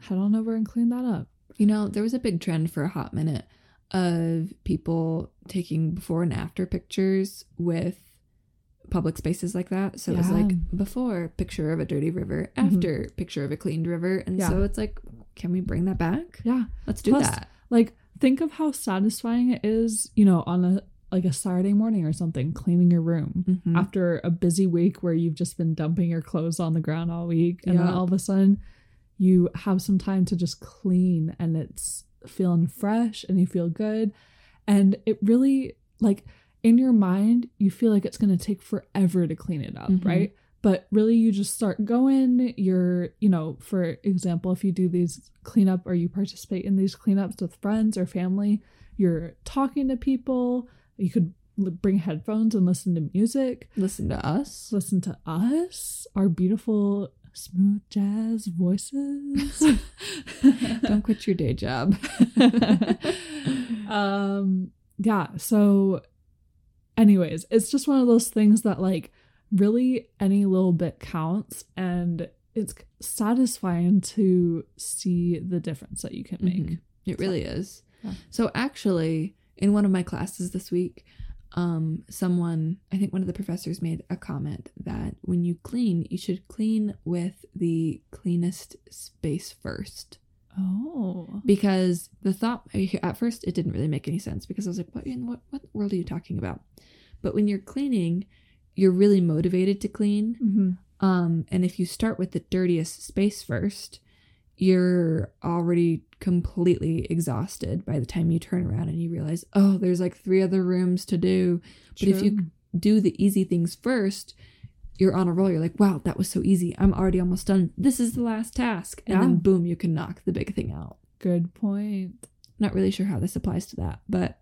head on over and clean that up. you know there was a big trend for a hot minute of people taking before and after pictures with public spaces like that so it was like before picture of a dirty river Mhm. after picture of a cleaned river and Yeah. so it's like can we bring that back Yeah. let's do Plus, that Like think of how satisfying it is, you know, on a like a Saturday morning or something, cleaning your room Mhm. after a busy week where you've just been dumping your clothes on the ground all week, and then all of a sudden you have some time to just clean, and it's feeling fresh, and you feel good, and it really like in your mind you feel like it's going to take forever to clean it up, Mhm. right? But really, you just start going. You're, you know, for example, if you do these cleanup or you participate in these cleanups with friends or family, you're talking to people. You could bring headphones and listen to music, listen to us listen to us, our beautiful smooth jazz voices. *laughs* don't quit your day job *laughs* um yeah so anyways it's just one of those things that like really any little bit counts and it's satisfying to see the difference that you can make Mhm. It really is. Yeah. So actually, in one of my classes this week, um, someone, I think one of the professors made a comment that when you clean, you should clean with the cleanest space first. oh Because the thought at first it didn't really make any sense because I was like, what in what what world are you talking about? But when you're cleaning, you're really motivated to clean. Mhm. Um, and if you start with the dirtiest space first, you're already completely exhausted by the time you turn around and you realize, oh, there's like three other rooms to do. But if you do the easy things first, you're on a roll. You're like, wow, that was so easy. I'm already almost done. This is the last task. And then boom, you can knock the big thing out. Good point. Not really sure how this applies to that, but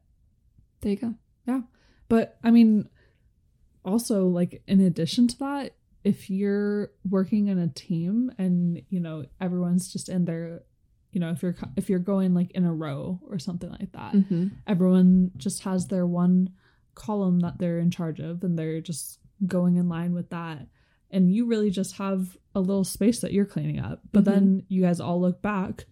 there you go. Yeah. But I mean, also like in addition to that, if you're working in a team and you know everyone's just in their, you know, if you're if you're going like in a row or something like that, Mm-hmm. everyone just has their one column that they're in charge of and they're just going in line with that. And you really just have a little space that you're cleaning up. But Mhm. then you guys all look back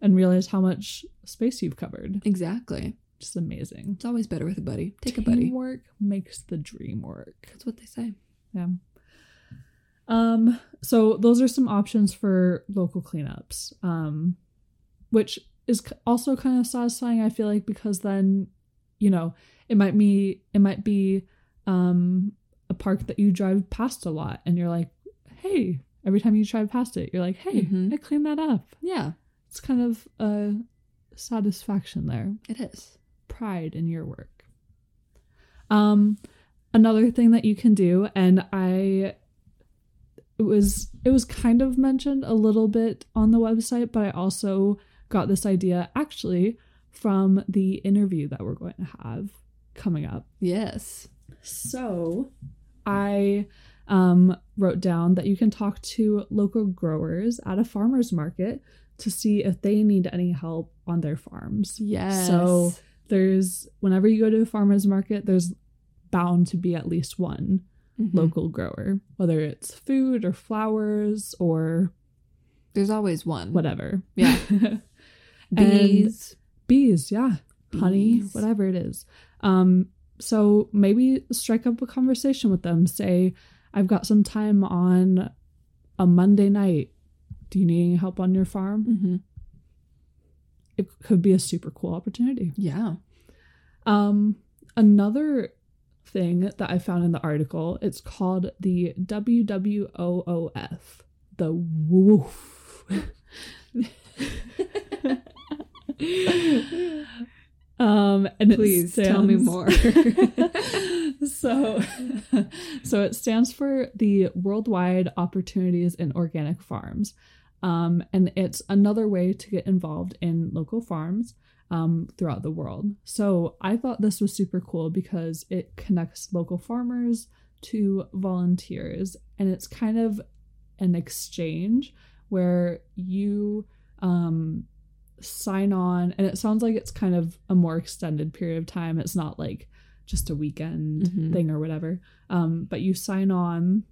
and realize how much space you've covered. Exactly. Just amazing. It's always better with a buddy. Take a buddy. work makes the dream work. That's what they say. Yeah. Um, so those are some options for local cleanups. Um, which is also kind of satisfying, I feel like, because then, you know, it might be it might be um a park that you drive past a lot and you're like, hey, every time you drive past it, you're like, hey, Mhm. I cleaned that up. Yeah, It's kind of a satisfaction there it is. pride in your work. Um another thing that you can do and I it was it was kind of mentioned a little bit on the website but I also got this idea actually from the interview that we're going to have coming up. Yes. So I um, wrote down that you can talk to local growers at a farmer's market to see if they need any help on their farms. Yes. So there's whenever you go to a farmer's market, there's bound to be at least one Mhm. local grower, whether it's food or flowers or There's always one. whatever. Yeah. *laughs* Bees. bees, yeah, honey, whatever it is. Um, so maybe strike up a conversation with them. Say, I've got some time on a Monday night. Do you need any help on your farm? hmm It could be a super cool opportunity. Yeah. Um, another thing that I found in the article, it's called the WWOOF, the woof. um, and Please tell me more. *laughs* so, so it stands for the Worldwide Opportunities in Organic Farms, um, and it's another way to get involved in local farms um, throughout the world. So I thought this was super cool because it connects local farmers to volunteers, and it's kind of an exchange where you um, sign on, and it sounds like it's kind of a more extended period of time. It's not like just a weekend Mhm. thing or whatever. Um, but you sign on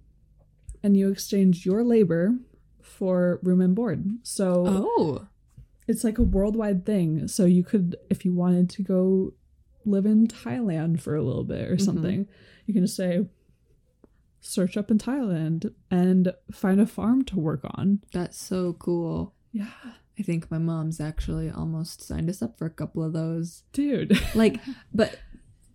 and you exchange your labor for room and board. So oh. It's like a worldwide thing. So you could, if you wanted to go live in Thailand for a little bit or Mhm. something, you can just say, search up in Thailand and find a farm to work on. That's so cool. Yeah. I think my mom's actually almost signed us up for a couple of those. Dude. *laughs* Like, but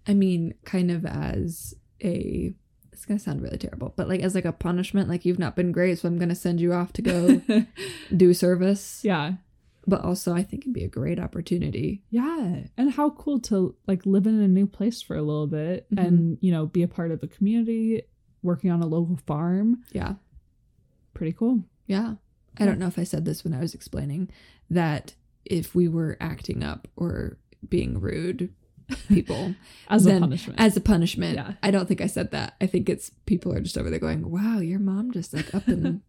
I mean, kind of as a. It's gonna sound really terrible, but like as like a punishment, like you've not been great, so I'm gonna send you off to go *laughs* do service. yeah. But also, I think it'd be a great opportunity. Yeah. And how cool to like live in a new place for a little bit Mhm. and, you know, be a part of a community, working on a local farm. Yeah, Pretty cool. yeah. I don't know if I said this when I was explaining that if we were acting up or being rude, *laughs* people As Then- a punishment. as a punishment. Yeah. I don't think I said that. I think it's people are just over there going, "Wow, your mom just like up and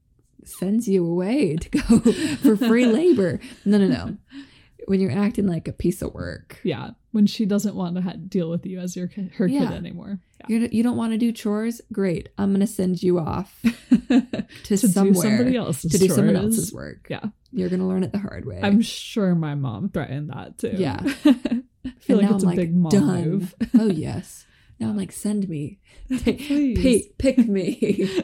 sends you away *laughs* to go for free *laughs* labor." No, no, no. When you're acting like a piece of work, yeah. When she doesn't want to ha- deal with you as your her Yeah. kid anymore. you're, you don't want to do chores. Great, I'm gonna send you off *laughs* to, to somewhere do somebody else's to do someone else's work. Yeah. you're gonna learn it the hard way. I'm sure my mom threatened that too. Yeah. I feel And like it's I'm a big mom done. move. oh yes. Now I'm like, send me, Please. pick, pick me.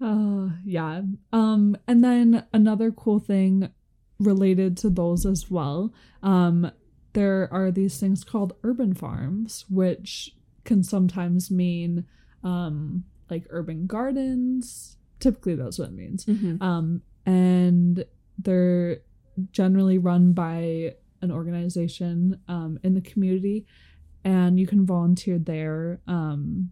Uh yeah um and then another cool thing related to those as well um there are these things called urban farms which can sometimes mean um like urban gardens typically that's what it means Mhm. um and they're generally run by an organization um, in the community, and you can volunteer there. Um,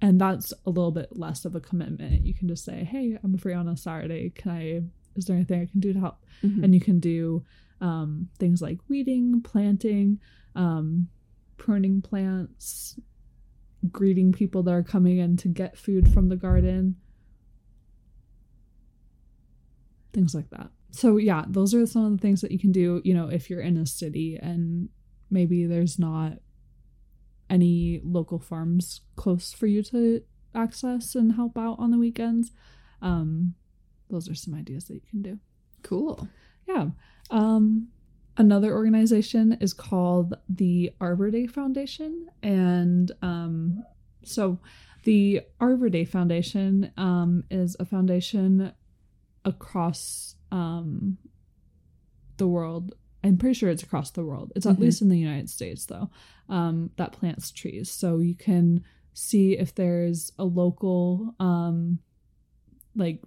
and that's a little bit less of a commitment. You can just say, "Hey, I'm free on a Saturday. Can I? Is there anything I can do to help?" Mhm. And you can do um, things like weeding, planting, um, pruning plants, greeting people that are coming in to get food from the garden, things like that. So, yeah, those are some of the things that you can do, you know, if you're in a city and maybe there's not any local farms close for you to access and help out on the weekends. Um, those are some ideas that you can do. cool. Yeah. Um, another organization is called the Arbor Day Foundation. And um, so the Arbor Day Foundation um, is a foundation across um, the world. I'm pretty sure it's across the world. It's at Mhm. least in the United States, though, um, that plants trees. So you can see if there's a local, um, like,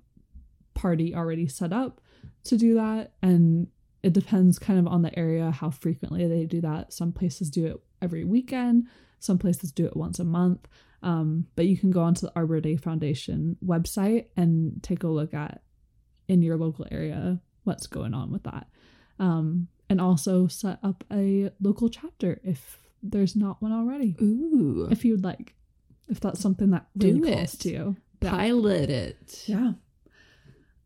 party already set up to do that and it depends kind of on the area how frequently they do that some places do it every weekend some places do it once a month um, but you can go onto the arbor day foundation website and take a look at in your local area what's going on with that um, and also set up a local chapter if there's not one already Ooh. if you'd like if that's something that really Do calls it. to you Yeah. Pilot it. Yeah.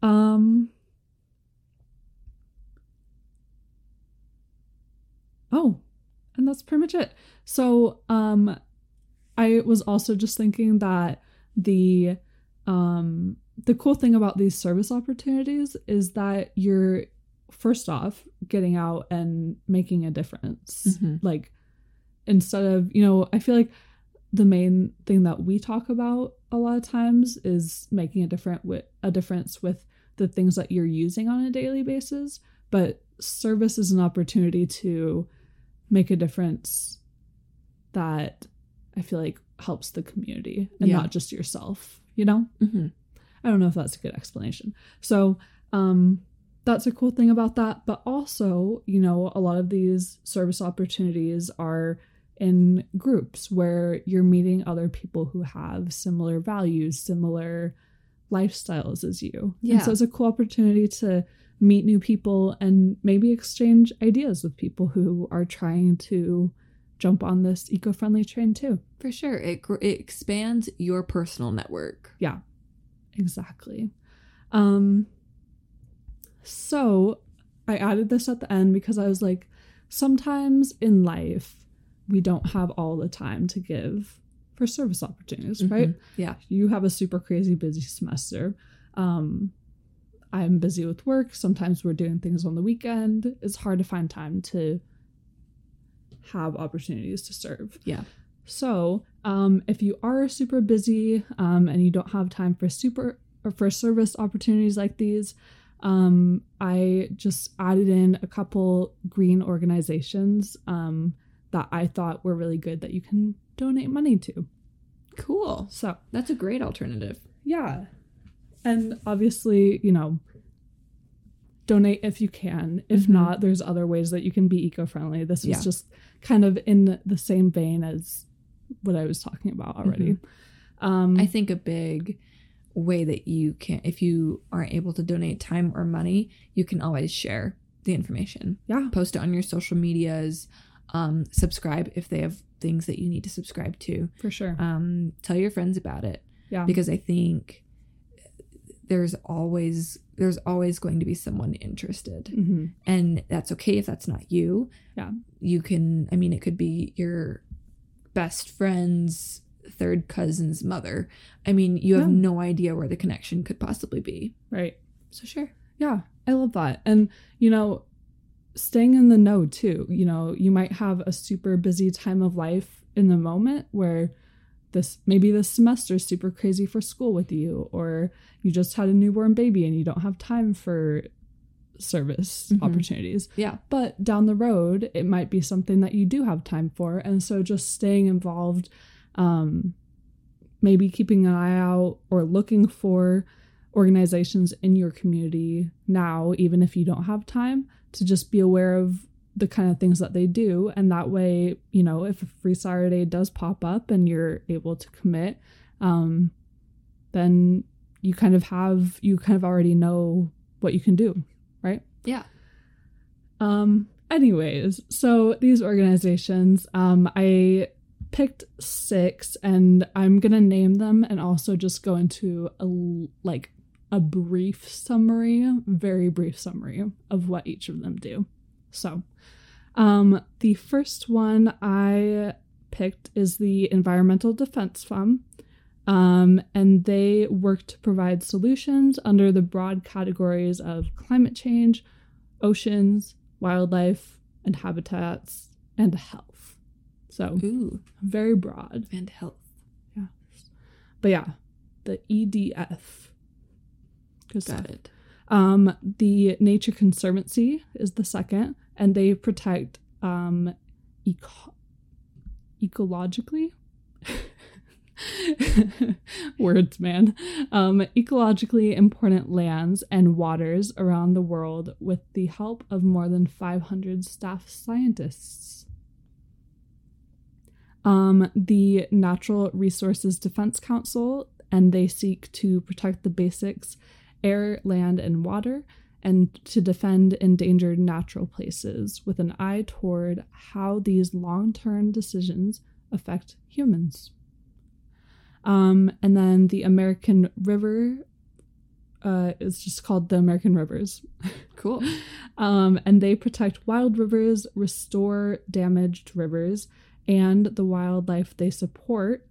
Um Oh, and that's pretty much it. So, um I was also just thinking that the um the cool thing about these service opportunities is that you're first off getting out and making a difference. Mhm. Like instead of, you know, I feel like the main thing that we talk about a lot of times is making a different with a difference with the things that you're using on a daily basis but service is an opportunity to make a difference that i feel like helps the community and Yeah. not just yourself you know Mhm. I don't know if that's a good explanation. So, um, that's a cool thing about that. But also, you know, a lot of these service opportunities are in groups where you're meeting other people who have similar values, similar lifestyles as you. Yeah. And so it's a cool opportunity to meet new people and maybe exchange ideas with people who are trying to jump on this eco-friendly train too. For sure. It, it expands your personal network. Yeah, exactly. Um, so I added this at the end because I was like, sometimes in life, we don't have all the time to give for service opportunities, right? Mhm. Yeah. You have a super crazy busy semester. Um, I'm busy with work. Sometimes we're doing things on the weekend. It's hard to find time to have opportunities to serve. Yeah. So, um, if you are super busy um, and you don't have time for super or for service opportunities like these, um, I just added in a couple green organizations um, that I thought were really good that you can donate money to. Cool. So, That's a great alternative. yeah. And obviously, you know, donate if you can. If Mhm. not, there's other ways that you can be eco friendly. This was Yeah. just kind of in the same vein as what I was talking about already. Um, I think a big way that you can, if you aren't able to donate time or money, you can always share the information. yeah. Post it on your social medias. Um, subscribe if they have things that you need to subscribe to. For sure. Um, tell your friends about it yeah. because I think there's always there's always going to be someone interested Mhm. and that's okay if that's not you Yeah. you can i mean it could be your best friend's third cousin's mother i mean you have Yeah. no idea where the connection could possibly be Right. so sure Yeah. I love that. And, you know, staying in the know too. You know, you might have a super busy time of life in the moment where this maybe this semester is super crazy for school with you, or you just had a newborn baby and you don't have time for service Mhm. opportunities. yeah But down the road, it might be something that you do have time for. And so just staying involved, um, maybe keeping an eye out or looking for organizations in your community now, even if you don't have time, to just be aware of the kind of things that they do. And that way, you know, if a free Saturday does pop up and you're able to commit, um, then you kind of have, you kind of already know what you can do, right? Yeah. Um, anyways, so these organizations, um, I picked six and I'm gonna name them and also just go into a like a brief summary, very brief summary of what each of them do. So, um, the first one I picked is the Environmental Defense Fund. Um, and they work to provide solutions under the broad categories of climate change, oceans, wildlife, and habitats, and health. So, Ooh. very broad. And health. Yeah. But yeah, the EDF. Got it. Um, the Nature Conservancy is the second, and they protect um, eco- ecologically. *laughs* Words, man. Um, ecologically important lands and waters around the world with the help of more than 500 staff scientists. Um, the Natural Resources Defense Council, and they seek to protect the basics air, land, and water, and to defend endangered natural places with an eye toward how these long term decisions affect humans. Um, and then the American River uh, is just called the American Rivers. Cool. *laughs* Um, and they protect wild rivers, restore damaged rivers, and the wildlife they support.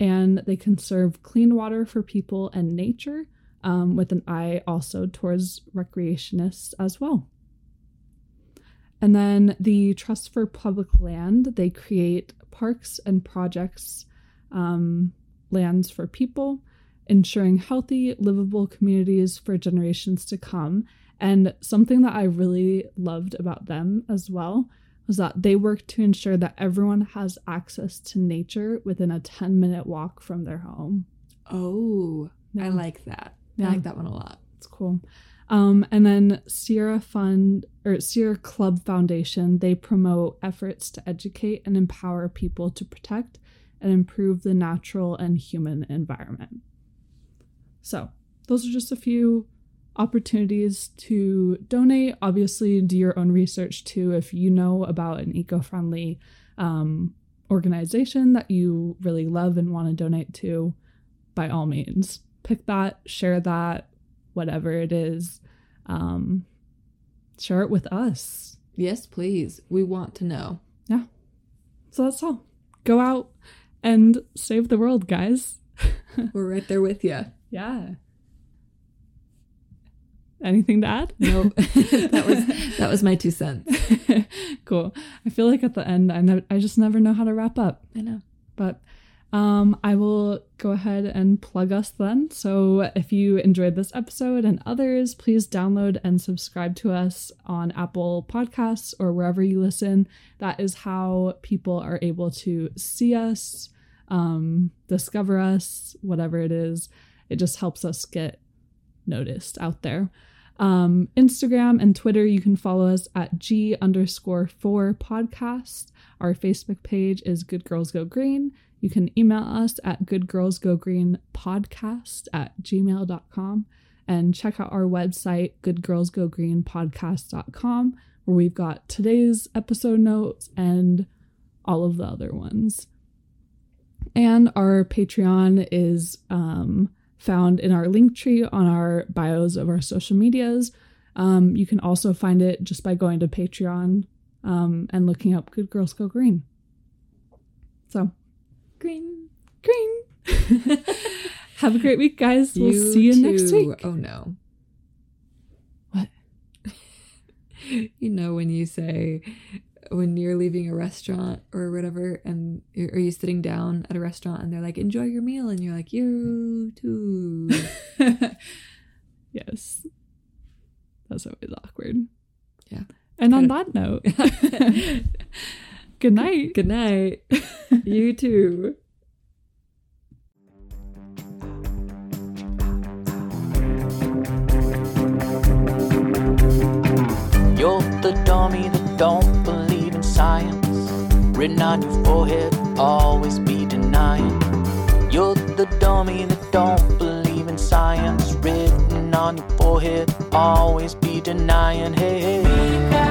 And they conserve clean water for people and nature, um, with an eye also towards recreationists as well. And then the Trust for Public Land, they create parks and projects, um, lands for people, ensuring healthy, livable communities for generations to come. And something that I really loved about them as well was that they work to ensure that everyone has access to nature within a 10 minute walk from their home. Oh, I like that. Yeah. I like that one a lot. It's cool. Um, and then Sierra Fund or Sierra Club Foundation, they promote efforts to educate and empower people to protect and improve the natural and human environment. So, those are just a few opportunities to donate. Obviously, do your own research too. If you know about an eco friendly um, organization that you really love and want to donate to, by all means, pick that, share that, whatever it is. Um, share it with us. Yes, please. We want to know. Yeah. So that's all. Go out and save the world, guys. *laughs* We're right there with you. Yeah. Anything to add? No, *laughs* *laughs* that was that was my two cents. *laughs* cool. I feel like at the end, I, ne- I just never know how to wrap up. I know. But um, I will go ahead and plug us then. So if you enjoyed this episode and others, please download and subscribe to us on Apple Podcasts or wherever you listen. That is how people are able to see us, um, discover us, whatever it is. It just helps us get noticed out there. Um, Instagram and Twitter, you can follow us at G underscore four podcast. Our Facebook page is Good Girls Go Green. You can email us at goodgirlsgogreenpodcast at gmail.com and check out our website, goodgirlsgogreenpodcast.com, where we've got today's episode notes and all of the other ones. And our Patreon is um, found in our link tree on our bios of our social medias. Um, you can also find it just by going to Patreon um, and looking up Good Girls Go Green. So, Green. green. *laughs* Have a great week, guys. We'll see you next week. Oh no. What? *laughs* you know when you say when you're leaving a restaurant or whatever and are you sitting down at a restaurant and they're like enjoy your meal and you're like you too. *laughs* Yes. That's always awkward. Yeah. And on that note *laughs* *laughs* good night. Good night. You too. You're the dummy that don't science. Written on your forehead, always be denying. You're the dummy that don't believe in science. Written on your forehead, always be denying. Hey, hey.